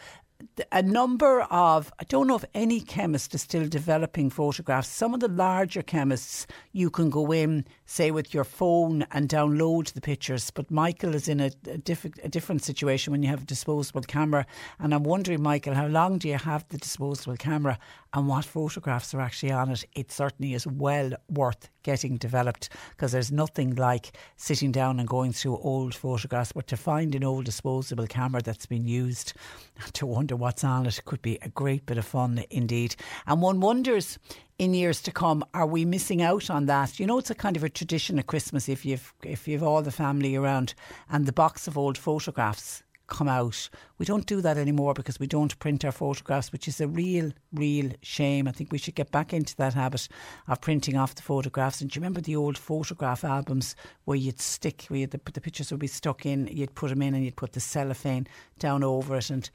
a number of, I don't know if any chemist is still developing photographs. Some of the larger chemists, you can go in, say, with your phone and download the pictures. But Michael is in a, a, diff- a different situation when you have a disposable camera. And I'm wondering, Michael, how long do you have the disposable camera and what photographs are actually on it? It certainly is well worth getting developed because there's nothing like sitting down and going through old photographs. But to find an old disposable camera that's been used, to wonder what's on it could be a great bit of fun indeed. And one wonders in years to come, are we missing out on that? You know, it's a kind of a tradition at Christmas if you've if you've all the family around and the box of old photographs come out. We don't do that anymore because we don't print our photographs, which is a real, real shame. I think we should get back into that habit of printing off the photographs. And do you remember the old photograph albums where you'd stick, where the, the pictures would be stuck in, you'd put them in and you'd put the cellophane down over it and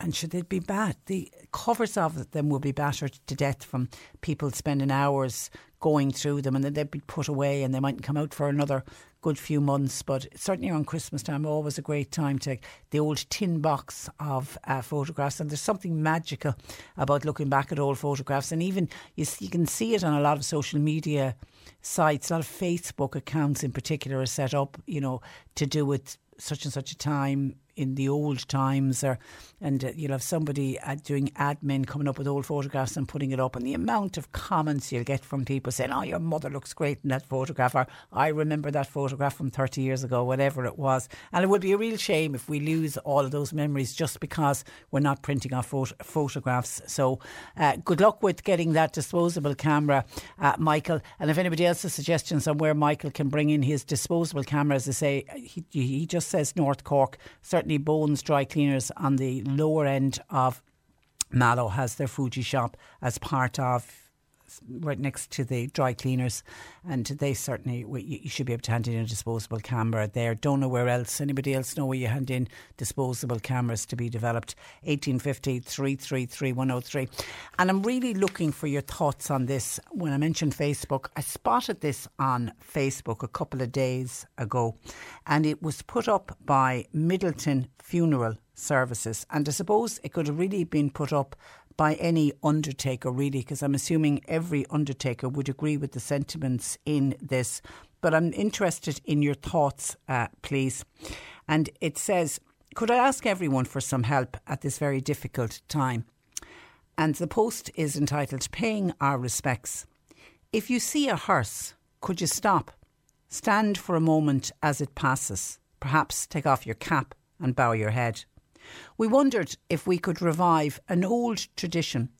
and should they be bad? The covers of them will be battered to death from people spending hours going through them, and then they'd be put away, and they mightn't come out for another good few months. But certainly around Christmas time, always a great time to take the old tin box of uh, photographs, and there's something magical about looking back at old photographs, and even you, you can see it on a lot of social media sites. A lot of Facebook accounts, in particular, are set up, you know, to do with such and such a time in the old times, or and uh, you'll have somebody uh, doing admin coming up with old photographs and putting it up, and the amount of comments you'll get from people saying, "Oh, your mother looks great in that photograph," or "I remember that photograph from 30 years ago," whatever it was. And it would be a real shame if we lose all of those memories just because we're not printing our phot- photographs. So, uh, good luck with getting that disposable camera, uh, Michael. And if anybody else has suggestions on where Michael can bring in his disposable camera, as I say, he, he just says North Cork. Certainly certainly Bones Dry Cleaners on the lower end of Mallow has their Fuji shop as part of right next to the dry cleaners, and they certainly you should be able to hand in a disposable camera there. Don't know where else. Anybody else know where you hand in disposable cameras to be developed? 1850 333 103. And I'm really looking for your thoughts on this. When I mentioned Facebook, I spotted this on Facebook a couple of days ago, and it was put up by Midleton Funeral Services. And I suppose it could have really been put up by any undertaker, really, because I'm assuming every undertaker would agree with the sentiments in this. But I'm interested in your thoughts, uh, please. And it says, Could I ask everyone for some help at this very difficult time? And the post is entitled Paying Our Respects. If you see a hearse, could you stop? Stand for a moment as it passes. Perhaps take off your cap and bow your head. We wondered if we could revive an old tradition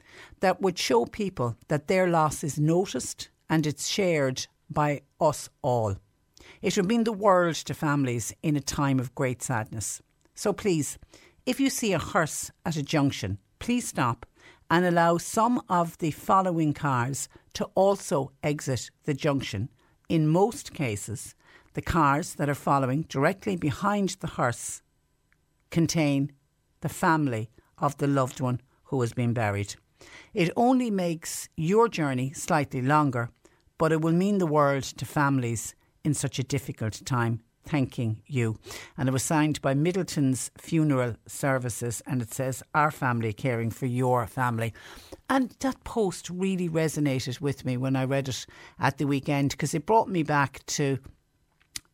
that would show people that their loss is noticed and it's shared by us all. It would mean the world to families in a time of great sadness. So please, if you see a hearse at a junction, please stop and allow some of the following cars to also exit the junction. In most cases, the cars that are following directly behind the hearse contain the family of the loved one who has been buried. It only makes your journey slightly longer, but it will mean the world to families in such a difficult time. Thanking you. And it was signed by Midleton's Funeral Services, and it says, Our family caring for your family. And that post really resonated with me when I read it at the weekend because it brought me back to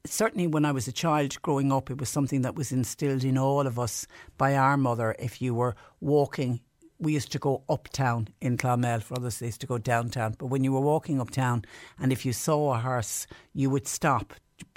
certainly when I was a child growing up, it was something that was instilled in all of us by our mother. If you were walking, we used to go uptown in Clonmel, for others they used to go downtown. But when you were walking uptown and if you saw a hearse, you would stop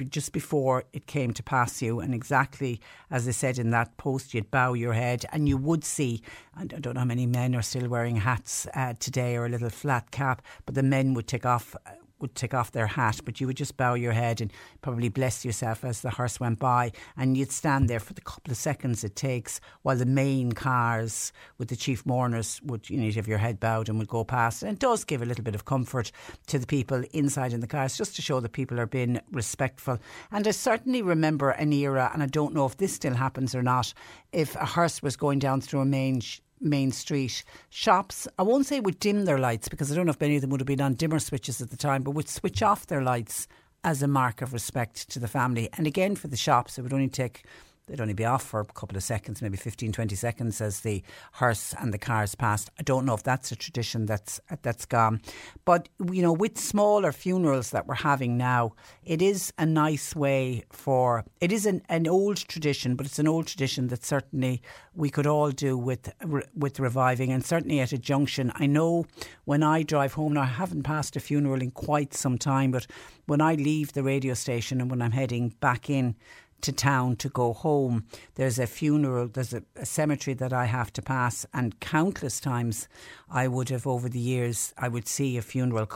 just before it came to pass you. And exactly as I said in that post, you'd bow your head and you would see, I don't know how many men are still wearing hats uh, today or a little flat cap, but the men would take off would take off their hat, but you would just bow your head and probably bless yourself as the hearse went by. And you'd stand there for the couple of seconds it takes while the main cars with the chief mourners would, you know, have your head bowed and would go past. And it does give a little bit of comfort to the people inside in the cars just to show that people are being respectful. And I certainly remember an era, and I don't know if this still happens or not, if a hearse was going down through a main main street. Shops, I won't say would dim their lights because I don't know if any of them would have been on dimmer switches at the time, but would switch off their lights as a mark of respect to the family. And again, for the shops, it would only take they'd only be off for a couple of seconds, maybe 15, 20 seconds as the hearse and the cars passed. I don't know if that's a tradition that's that's gone. But, you know, with smaller funerals that we're having now, it is a nice way for, it is an, an old tradition, but it's an old tradition that certainly we could all do with, with reviving and certainly at a junction. I know when I drive home, now I haven't passed a funeral in quite some time, but when I leave the radio station and when I'm heading back in, to town to go home. There's a funeral, there's a, a, cemetery that I have to pass, and countless times I would have over the years, I would see a funeral,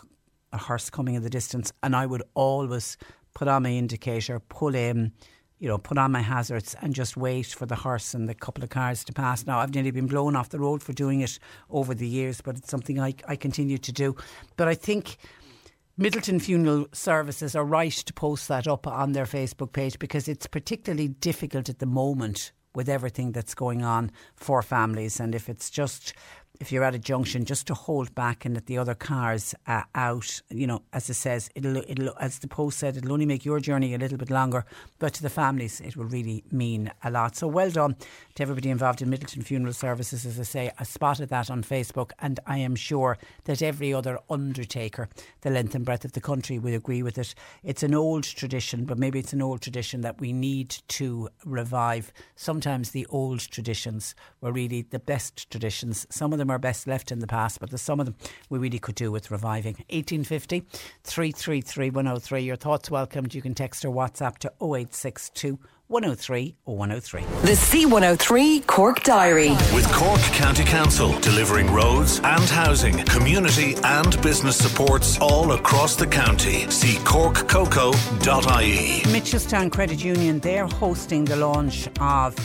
a hearse coming in the distance, and I would always put on my indicator, pull in, you know, put on my hazards and just wait for the hearse and the couple of cars to pass. Now, I've nearly been blown off the road for doing it over the years, but it's something I, I continue to do. But I think Midleton Funeral Services are right to post that up on their Facebook page because it's particularly difficult at the moment with everything that's going on for families. And if it's just if you're at a junction, just to hold back and let the other cars uh, out. You know, as it says, it'll, it'll, as the post said, it'll only make your journey a little bit longer, but to the families, it will really mean a lot. So well done to everybody involved in Midleton Funeral Services. As I say, I spotted that on Facebook, and I am sure that every other undertaker, the length and breadth of the country, will agree with it. It's an old tradition, but maybe it's an old tradition that we need to revive. Sometimes the old traditions were really the best traditions. Some of them them are best left in the past, but there's some of them we really could do with reviving. 1850 333 103. Your thoughts welcomed. You can text or WhatsApp to 0862 103 or 103. The C103 Cork Diary. With Cork County Council delivering roads and housing, community and business supports all across the county. See corkcoco.ie. Mitchelstown Credit Union, they're hosting the launch of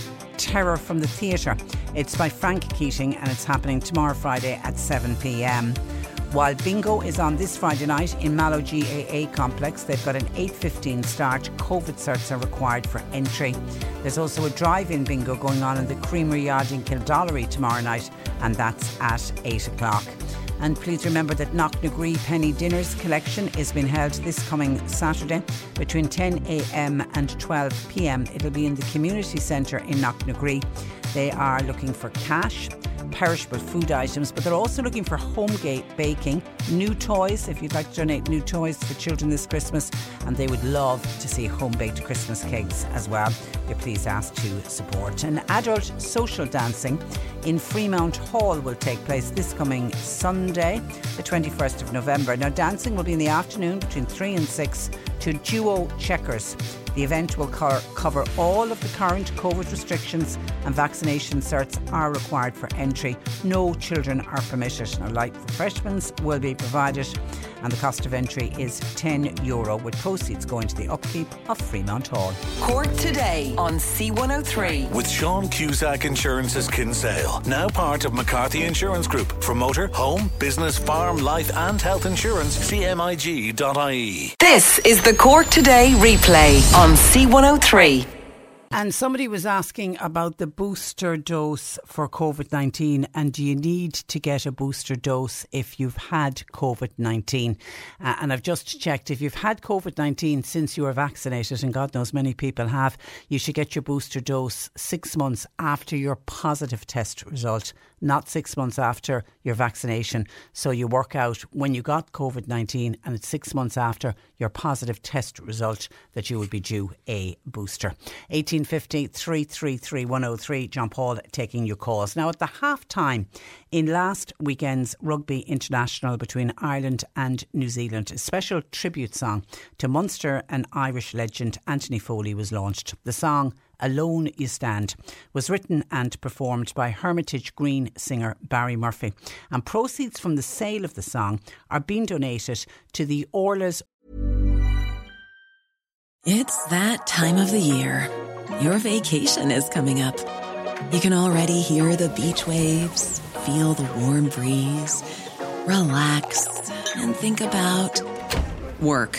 Terror from the Theatre. It's by Frank Keating and it's happening tomorrow Friday at 7 pm. While bingo is on this Friday night in Mallow GAA complex, they've got an 8:15 start. COVID certs are required for entry. There's also a drive-in bingo going on in the Creamery Yard in Kildorrery tomorrow night, and that's at 8 o'clock. And please remember that Knocknagree Penny Dinners collection is being held this coming Saturday between 10am and 12pm. It'll be in the community centre in Knocknagree. They are looking for cash perishable food items, but they're also looking for home baking, new toys, if you'd like to donate new toys for children this Christmas, and they would love to see home baked Christmas cakes as well. You're please asked to support. An adult social dancing in Fremont Hall will take place this coming Sunday, the 21st of November. Now, dancing will be in the afternoon between 3 and 6 to duo checkers. The event will co- cover all of the current COVID restrictions and vaccination certs are required for entry. No children are permitted. Now, light refreshments will be provided and the cost of entry is 10 euro with proceeds going to the upkeep of Fremont Hall. Cork Today on C103 with Sean Cusack Insurance's Kinsale, now part of McCarthy Insurance Group for motor, home, business, farm, life and health insurance. CMIG.ie. This is the Cork Today replay on C103. And somebody was asking about the booster dose for COVID 19 and do you need to get a booster dose if you've had COVID 19? Uh, and I've just checked if you've had COVID 19 since you were vaccinated, and God knows many people have, you should get your booster dose six months after your positive test result, not six months after your vaccination. So you work out when you got COVID 19 and it's six months after your positive test result that you would be due a booster. 18 1850 333 103. John Paul taking your calls. Now, at the half time in last weekend's Rugby International between Ireland and New Zealand, a special tribute song to Munster and Irish legend Anthony Foley was launched. The song Alone You Stand was written and performed by Hermitage Green singer Barry Murphy. And proceeds from the sale of the song are being donated to the Orla's. It's that time of the year your vacation is coming up. You can already hear the beach waves, feel the warm breeze, relax, and think about work.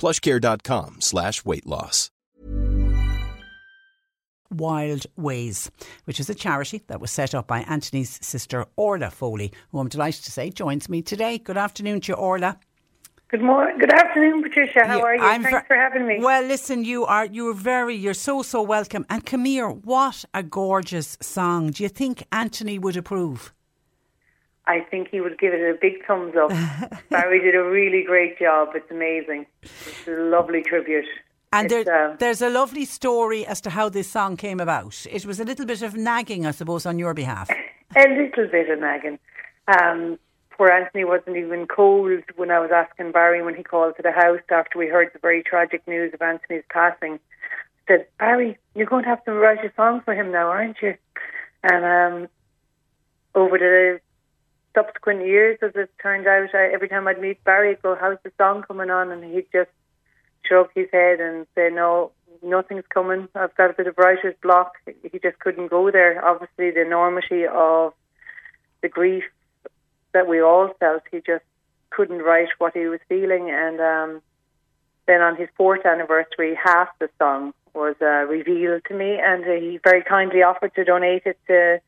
Plushcare.com slash weight loss. Wild Ways, which is a charity that was set up by Anthony's sister Orla Foley, who I'm delighted to say joins me today. Good afternoon to you, Orla. Good morning. Good afternoon, Patricia. How Yeah, are you? I'm Thanks ver- for having me. Well, listen, you are you're very you're so so welcome. And come here, what a gorgeous song. Do you think Anthony would approve? I think he would give it a big thumbs up. Barry did a really great job. It's amazing. It's a lovely tribute. And there, um, there's a lovely story as to how this song came about. It was a little bit of nagging, I suppose, on your behalf. a little bit of nagging. Um, poor Anthony wasn't even cold when I was asking Barry when he called to the house after we heard the very tragic news of Anthony's passing. Said, Barry, you're going to have to write a song for him now, aren't you? And um, over the subsequent years, as it turned out, I, every time I'd meet Barry, I'd go, "How's the song coming on?" And he'd just shrug his head and say, "No, nothing's coming. I've got a bit of writer's block." He just couldn't go there. Obviously, the enormity of the grief that we all felt, he just couldn't write what he was feeling. And um, then on his fourth anniversary, half the song was uh, revealed to me, and uh, he very kindly offered to donate it to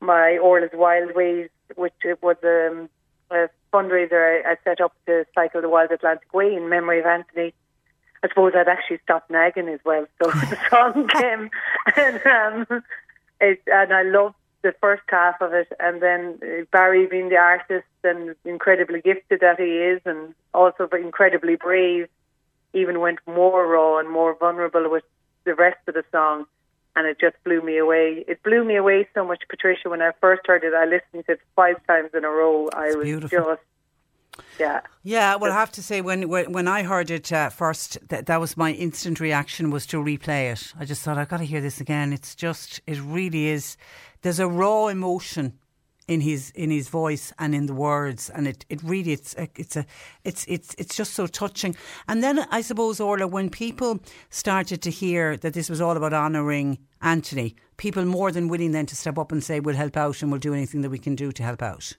my Orla's Wild Ways, which was um, a fundraiser I, I set up to cycle the Wild Atlantic Way in memory of Anthony. I suppose I'd actually stopped nagging as well, so the song came, and um, it, and I loved the first half of it, and then Barry being the artist and incredibly gifted that he is, and also incredibly brave, even went more raw and more vulnerable with the rest of the song, and it just blew me away. It blew me away so much, Patricia. When I first heard it, I listened to it five times in a row. I was beautiful. just, yeah. Yeah, well, I have to say when when, when I heard it uh, first, that that was my instant reaction was to replay it. I just thought I've got to hear this again. It's just, it really is. There's a raw emotion in his in his voice and in the words, and it, it really it's it's a it's it's it's just so touching. And then I suppose Orla, when people started to hear that this was all about honouring Anthony, people more than willing then to step up and say we'll help out and we'll do anything that we can do to help out.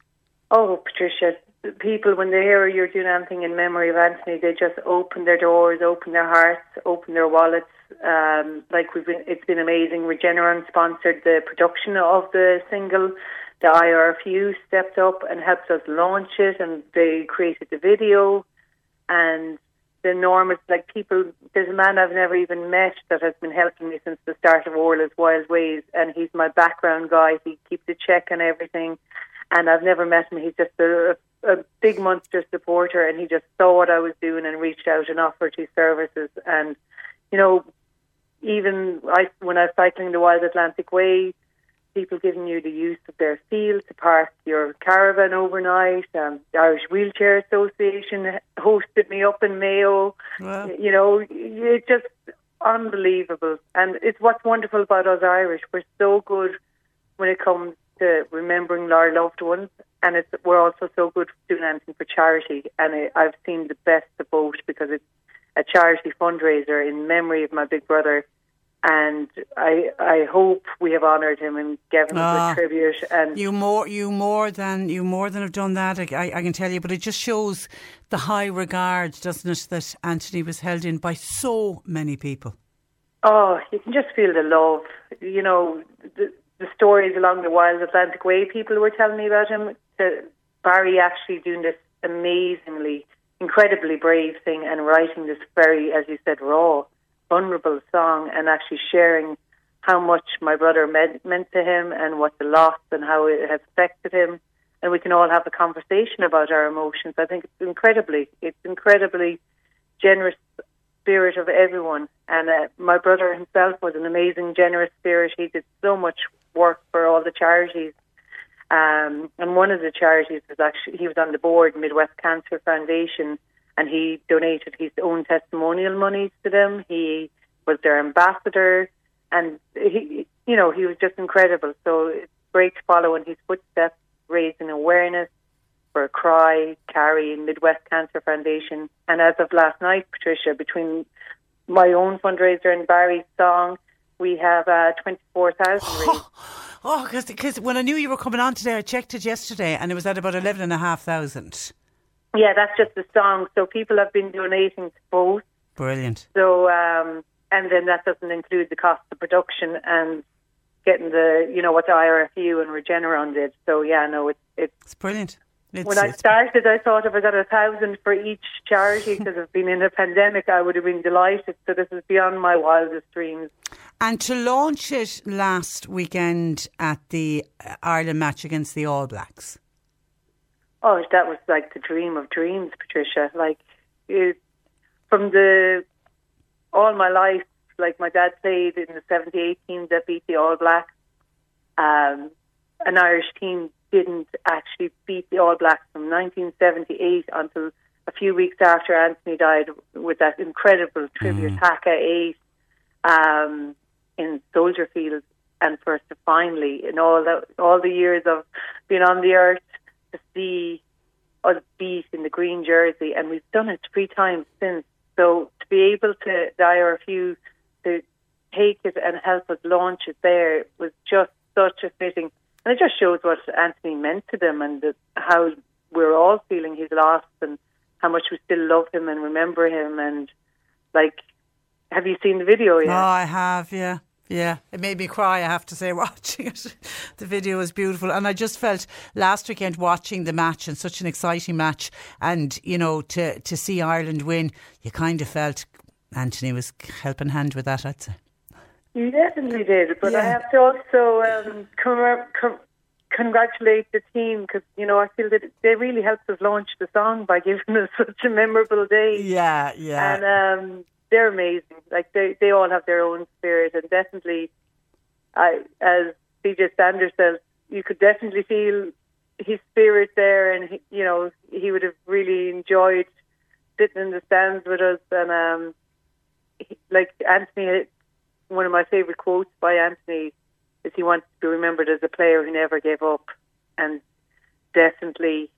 Oh, Patricia, people, when they hear you're doing anything in memory of Anthony, they just open their doors, open their hearts, open their wallets. Um, like we've been, it's been amazing. Regeneron sponsored the production of the single. The IRFU stepped up and helped us launch it, and they created the video. And the enormous, like people, there's a man I've never even met that has been helping me since the start of Orla's Wild Ways, and he's my background guy. He keeps a check on everything and I've never met him. He's just a, a big monster supporter, and he just saw what I was doing and reached out and offered his services. And you know, even I, when I was cycling the Wild Atlantic Way, people giving you the use of their field to park your caravan overnight. Um, the Irish Wheelchair Association hosted me up in Mayo. Wow. You know, it's just unbelievable. And it's what's wonderful about us Irish. We're so good when it comes to remembering our loved ones, and it's we're also so good doing anything for charity. And I, I've seen the best of both because it's a charity fundraiser in memory of my big brother. And I I hope we have honoured him and given him Ah, a tribute. And You more, you more than you more than have done that. I, I, I can tell you, but it just shows the high regard, doesn't it, that Anthony was held in by so many people. Oh, you can just feel the love. You know, the, the stories along the Wild Atlantic Way people were telling me about him. The, Barry actually doing this amazingly, incredibly brave thing and writing this very, as you said, raw, vulnerable song and actually sharing how much my brother meant, meant to him and what the loss and how it has affected him. And we can all have a conversation about our emotions. I think it's incredibly, it's incredibly generous spirit of everyone. And uh, my brother himself was an amazing, generous spirit. He did so much work for all the charities. Um, and one of the charities was actually, he was on the board, Midwest Cancer Foundation, and he donated his own testimonial monies to them. He was their ambassador, and he, you know, he was just incredible. So it's great to follow in his footsteps, raising awareness for Cry, Carry, Midwest Cancer Foundation. And as of last night, Patricia, between my own fundraiser and Barry's song, we have uh, 24,000 Oh, because when I knew you were coming on today, I checked it yesterday and it was at about 11,500. Yeah, that's just the song. So people have been donating to both. Brilliant. So, um, and then that doesn't include the cost of production and getting the, you know, what the IRFU and Regeneron did. So, yeah, no, it's, it's, it's brilliant. It's, when I started, I thought if I got a thousand for each charity because I've been in a pandemic, I would have been delighted. So this is beyond my wildest dreams. And to launch it last weekend at the Ireland match against the All Blacks. Oh, that was like the dream of dreams, Patricia. Like it, from the all my life, like my dad played in the '78 team that beat the All Blacks. Um, an Irish team didn't actually beat the All Blacks from 1978 until a few weeks after Anthony died with that incredible tribute mm. Haka 8 um, in Soldier Field. And for us to finally, in all the, all the years of being on the earth, to see us beat in the green jersey, and we've done it three times since. So to be able to, dire a few to take it and help us launch it there was just such a fitting and it just shows what Anthony meant to them and the, how we're all feeling his loss and how much we still love him and remember him. And like, have you seen the video yet? Oh, I have, yeah. Yeah, it made me cry, I have to say, watching it. The video was beautiful. And I just felt last weekend watching the match and such an exciting match. And, you know, to, to see Ireland win, you kind of felt Anthony was helping hand with that, I'd say. You definitely did, but yeah. I have to also um, com- com- congratulate the team because you know I feel that they really helped us launch the song by giving us such a memorable day. Yeah, yeah, and um, they're amazing. Like they they all have their own spirit, and definitely, I as CJ Stander says, you could definitely feel his spirit there, and he, you know he would have really enjoyed sitting in the stands with us, and um, he, like Anthony one of my favourite quotes by Anthony is he wants to be remembered as a player who never gave up. And definitely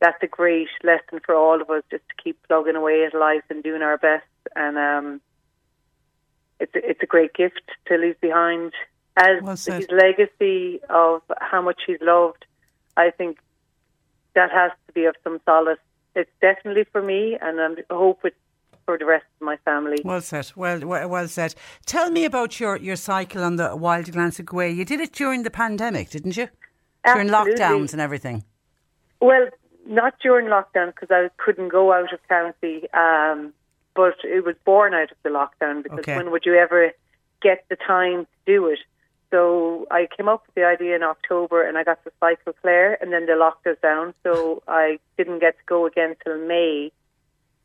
that's a great lesson for all of us just to keep plugging away at life and doing our best. And um, it's, a, it's a great gift to leave behind. As well his legacy of how much he's loved, I think that has to be of some solace. It's definitely for me, and I hope it's for the rest of my family. Well said. Well, well, said. Tell me about your, your cycle on the Wild Atlantic Way. You did it during the pandemic, didn't you? Absolutely. During lockdowns and everything. Well, not during lockdown because I couldn't go out of county. Um, but it was born out of the lockdown because okay. when would you ever get the time to do it? So I came up with the idea in October and I got to cycle Clare and then they locked us down. So I didn't get to go again till May.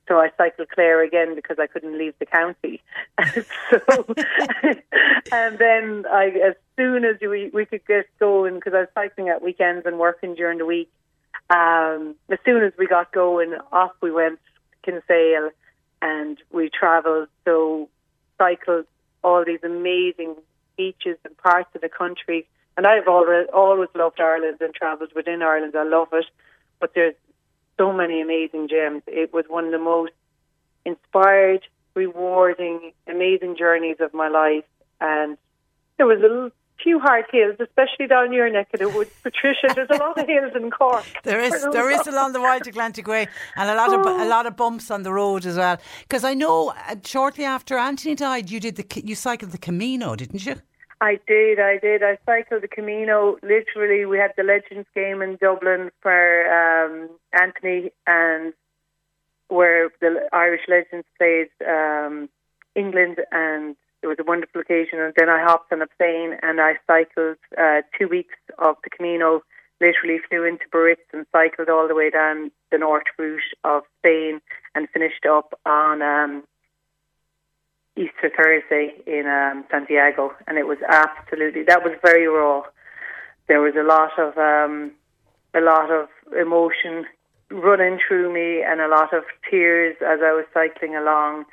So I cycled Clare again because I couldn't leave the county. so, and then I, as soon as we, we could get going, because I was cycling at weekends and working during the week, um, as soon as we got going, off we went to Kinsale and we travelled. So cycled all these amazing beaches and parts of the country. And I've always, always loved Ireland and travelled within Ireland. I love it. But there's so many amazing gems. It was one of the most inspired, rewarding, amazing journeys of my life. And there was a few hard hills, especially down your neck of the woods, Patricia. There's a lot of hills in Cork. There is, there is along the Wild Atlantic Way, and a lot of oh. a lot of bumps on the road as well. Because I know uh, shortly after Anthony died, you did the you cycled the Camino, didn't you? I did, I did. I cycled the Camino. Literally, we had the Legends game in Dublin for um, Anthony, and where the Irish Legends played um, England, and it was a wonderful occasion. And then I hopped on a plane and I cycled uh, two weeks of the Camino. Literally flew into Biarritz and cycled all the way down the north route of Spain and finished up on um, Easter Thursday in um, Santiago, and it was absolutely that was very raw. There was a lot of um, a lot of emotion running through me, and a lot of tears as I was cycling along,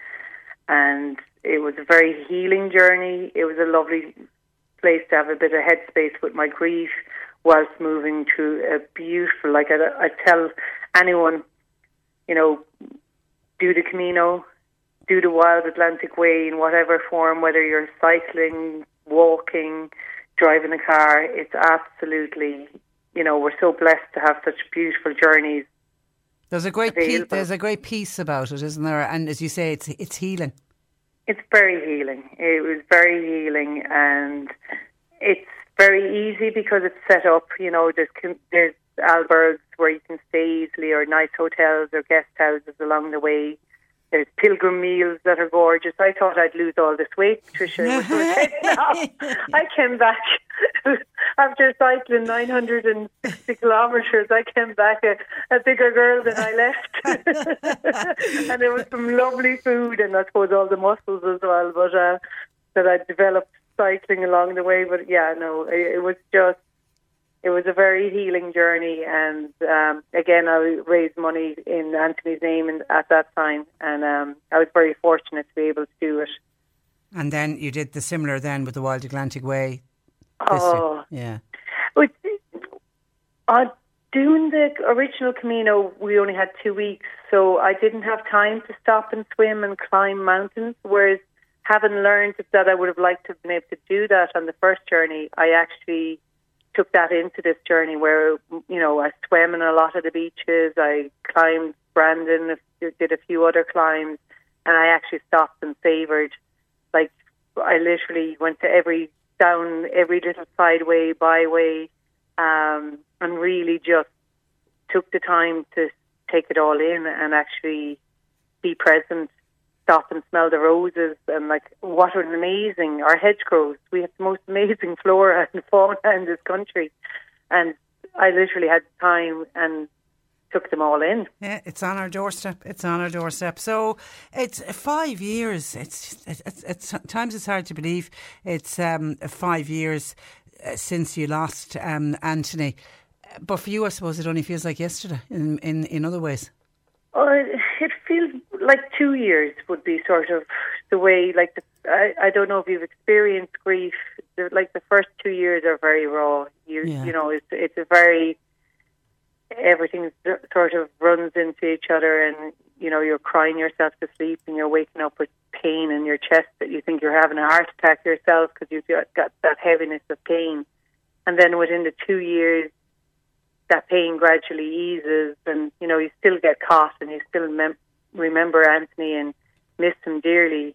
and it was a very healing journey. It was a lovely place to have a bit of headspace with my grief whilst moving through a beautiful. Like I, I tell anyone, you know, do the Camino, do the Wild Atlantic Way in whatever form, whether you're cycling, walking, driving a car. It's absolutely, you know, we're so blessed to have such beautiful journeys. There's a great pe- there's a great peace about it, isn't there? And as you say, it's it's healing. It's very healing. It was very healing, and it's very easy because it's set up. You know, there's there's albergs where you can stay easily, or nice hotels or guest houses along the way. There's pilgrim meals that are gorgeous. I thought I'd lose all this weight, Patricia. I came back after cycling 960 kilometres. I came back a, a bigger girl than I left. and there was some lovely food and I suppose all the muscles as well. But uh, that I developed cycling along the way. But yeah, no, it, it was just it was a very healing journey. And um, again, I raised money in Anthony's name at that time, and um, I was very fortunate to be able to do it. And then you did the similar then with the Wild Atlantic Way. Oh, yeah. On doing the original Camino, we only had two weeks, so I didn't have time to stop and swim and climb mountains. Whereas having learned that I would have liked to have been able to do that on the first journey, I actually took that into this journey where you know I swam in a lot of the beaches. I climbed Brandon, did a few other climbs, and I actually stopped and savoured. Like I literally went to every down every little sideway, byway, um, and really just took the time to take it all in and actually be present stop and smell the roses and like what an amazing our hedgerows. We have the most amazing flora and fauna in this country, and I literally had time and took them all in. Yeah, it's on our doorstep. It's on our doorstep. So it's five years. It's it's, it's at times it's hard to believe. It's um, five years uh, since you lost um, Anthony. But for you, I suppose it only feels like yesterday. In in, in other ways. Oh, it feels like two years would be sort of the way. Like the, I, I don't know if you've experienced grief. The, like the first two years are very raw. You Yeah. you know it's it's a very everything sort of runs into each other, and you know you're crying yourself to sleep, and you're waking up with pain in your chest that you think you're having a heart attack yourself because you've got, got that heaviness of pain, and then within the two years that pain gradually eases, and you know you still get caught, and you still mem- remember Anthony and miss him dearly.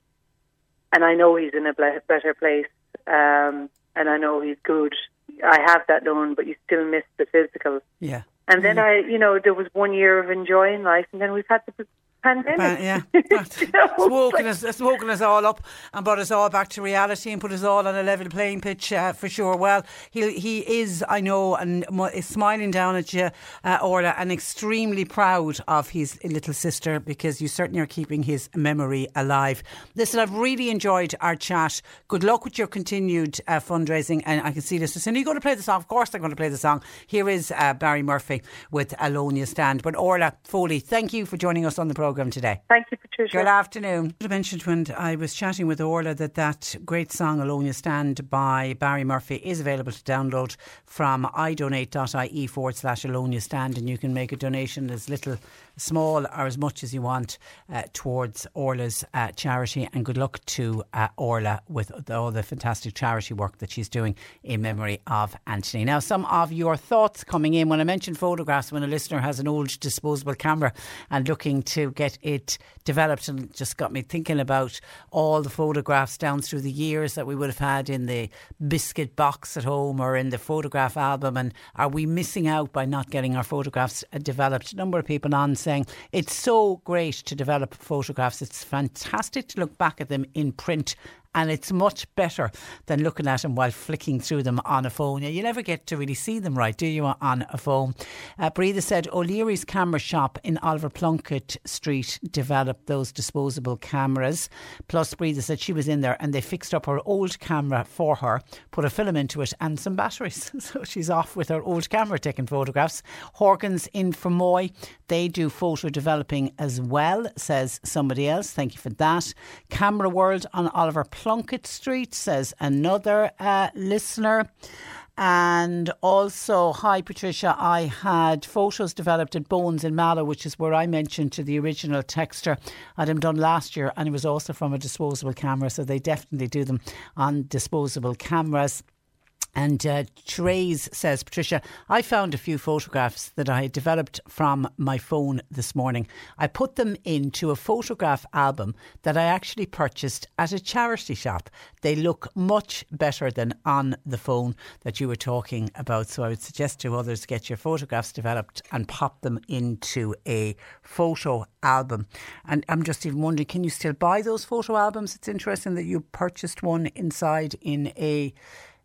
And I know he's in a ble- better place, um, and I know he's good. I have that known, but you still miss the physical. Yeah. And then I, you know, there was one year of enjoying life, and then we've had the pandemic. But, yeah, it's woken us, it's woken us all up and brought us all back to reality and put us all on a level playing pitch uh, for sure. Well, he he is, I know, and is smiling down at you, uh, Orla, and extremely proud of his little sister because you certainly are keeping his memory alive. Listen, I've really enjoyed our chat. Good luck with your continued uh, fundraising, and I can see this. As soon as you going to play the song, of course, I'm going to play the song. Here is uh, Barry Murphy with Alone You Stand. But Orla Foley, thank you for joining us on the programme today. Thank you, Patricia. Good afternoon. I mentioned when I was chatting with Orla that that great song Alone You Stand by Barry Murphy is available to download from idonate.ie forward slash Alone You Stand and you can make a donation as little, small or as much as you want uh, towards Orla's uh, charity and good luck to uh, Orla with all the fantastic charity work that she's doing in memory of Anthony. Now some of your thoughts coming in when I mentioned photographs when a listener has an old disposable camera and looking to get it developed and just got me thinking about all the photographs down through the years that we would have had in the biscuit box at home or in the photograph album and are we missing out by not getting our photographs uh, developed? A number of people on saying it's so great to develop photographs. It's fantastic to look back at them in print and it's much better than looking at them while flicking through them on a phone. You never get to really see them right, do you, on a phone? Uh, Breda said O'Leary's camera shop in Oliver Plunkett Street developed those disposable cameras. Plus, Breda said she was in there and they fixed up her old camera for her, put a film into it and some batteries. so she's off with her old camera taking photographs. Horkins in Fermoy, they do photo developing as well, says somebody else. Thank you for that. Camera World on Oliver Plunkett Street, says another uh, listener. and also, hi Patricia, I had photos developed at Bones in Mallow, which is where I mentioned to the original texter. I had them done last year, and it was also from a disposable camera, so they definitely do them on disposable cameras. And uh, Therese says, Patricia, I found a few photographs that I developed from my phone this morning. I put them into a photograph album that I actually purchased at a charity shop. They look much better than on the phone that you were talking about. So I would suggest to others get your photographs developed and pop them into a photo album. And I'm just even wondering, can you still buy those photo albums? It's interesting that you purchased one inside in a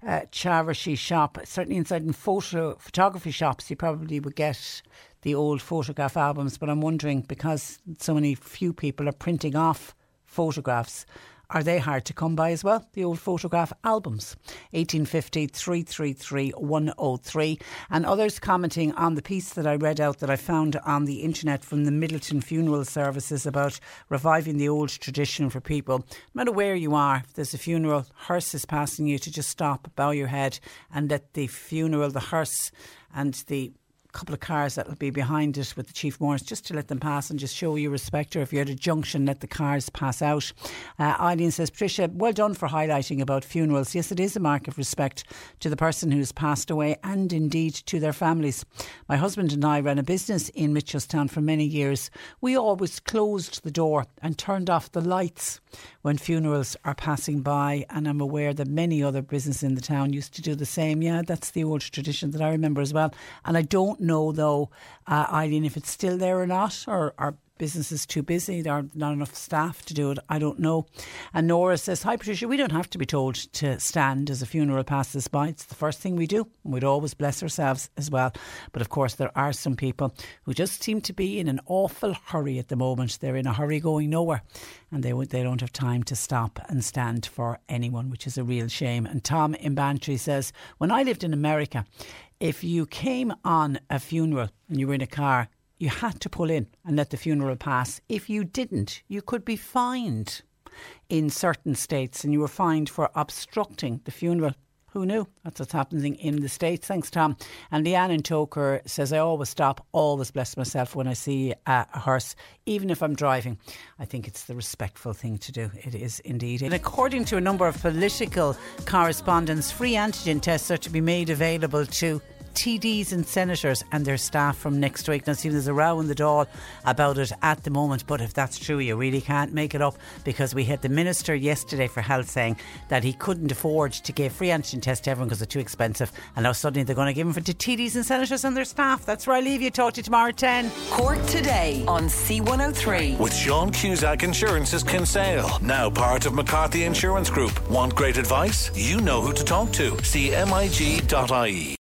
uh, charity shop, certainly inside in photo photography shops, you probably would get the old photograph albums. But I'm wondering because so many few people are printing off photographs are they hard to come by as well? The old photograph albums. 1850 333 103. And others commenting on the piece that I read out that I found on the internet from the Midleton Funeral Services about reviving the old tradition for people. No matter where you are, if there's a funeral, hearse is passing you to just stop, bow your head, and let the funeral, the hearse, and the couple of cars that will be behind it with the Chief Morris just to let them pass and just show you respect. Or if you're at a junction, let the cars pass out. Uh, Eileen says, Patricia, well done for highlighting about funerals. Yes, it is a mark of respect to the person who's passed away and indeed to their families. My husband and I ran a business in Mitchelstown for many years. We always closed the door and turned off the lights when funerals are passing by. And I'm aware that many other businesses in the town used to do the same. Yeah, that's the old tradition that I remember as well. And I don't know, though, uh, Eileen, if it's still there or not, or are businesses too busy, there are not enough staff to do it. I don't know. And Nora says, Hi, Patricia, we don't have to be told to stand as a funeral passes by. It's the first thing we do. We'd always bless ourselves as well. But of course, there are some people who just seem to be in an awful hurry at the moment. They're in a hurry going nowhere and they, they don't have time to stop and stand for anyone, which is a real shame. And Tom in Bantry says, When I lived in America, if you came on a funeral and you were in a car, you had to pull in and let the funeral pass. If you didn't, you could be fined in certain states and you were fined for obstructing the funeral. Who knew? That's what's happening in the States. Thanks, Tom. And Leanne in Togher says, I always stop, always bless myself when I see a hearse, even if I'm driving. I think it's the respectful thing to do. It is indeed. And according to a number of political correspondents, free antigen tests are to be made available to TDs and senators and their staff from next week. Now, see, there's a row in the Dáil about it at the moment, but if that's true, you really can't make it up because we had the Minister yesterday for Health saying that he couldn't afford to give free antigen tests to everyone because they're too expensive. And now suddenly they're going to give them for to TDs and senators and their staff. That's where I leave you. Talk to you tomorrow at 10. Cork Today on C103. With Sean Cusack Insurance's Kinsale, now part of McCarthy Insurance Group. Want great advice? You know who to talk to. CMIG.ie.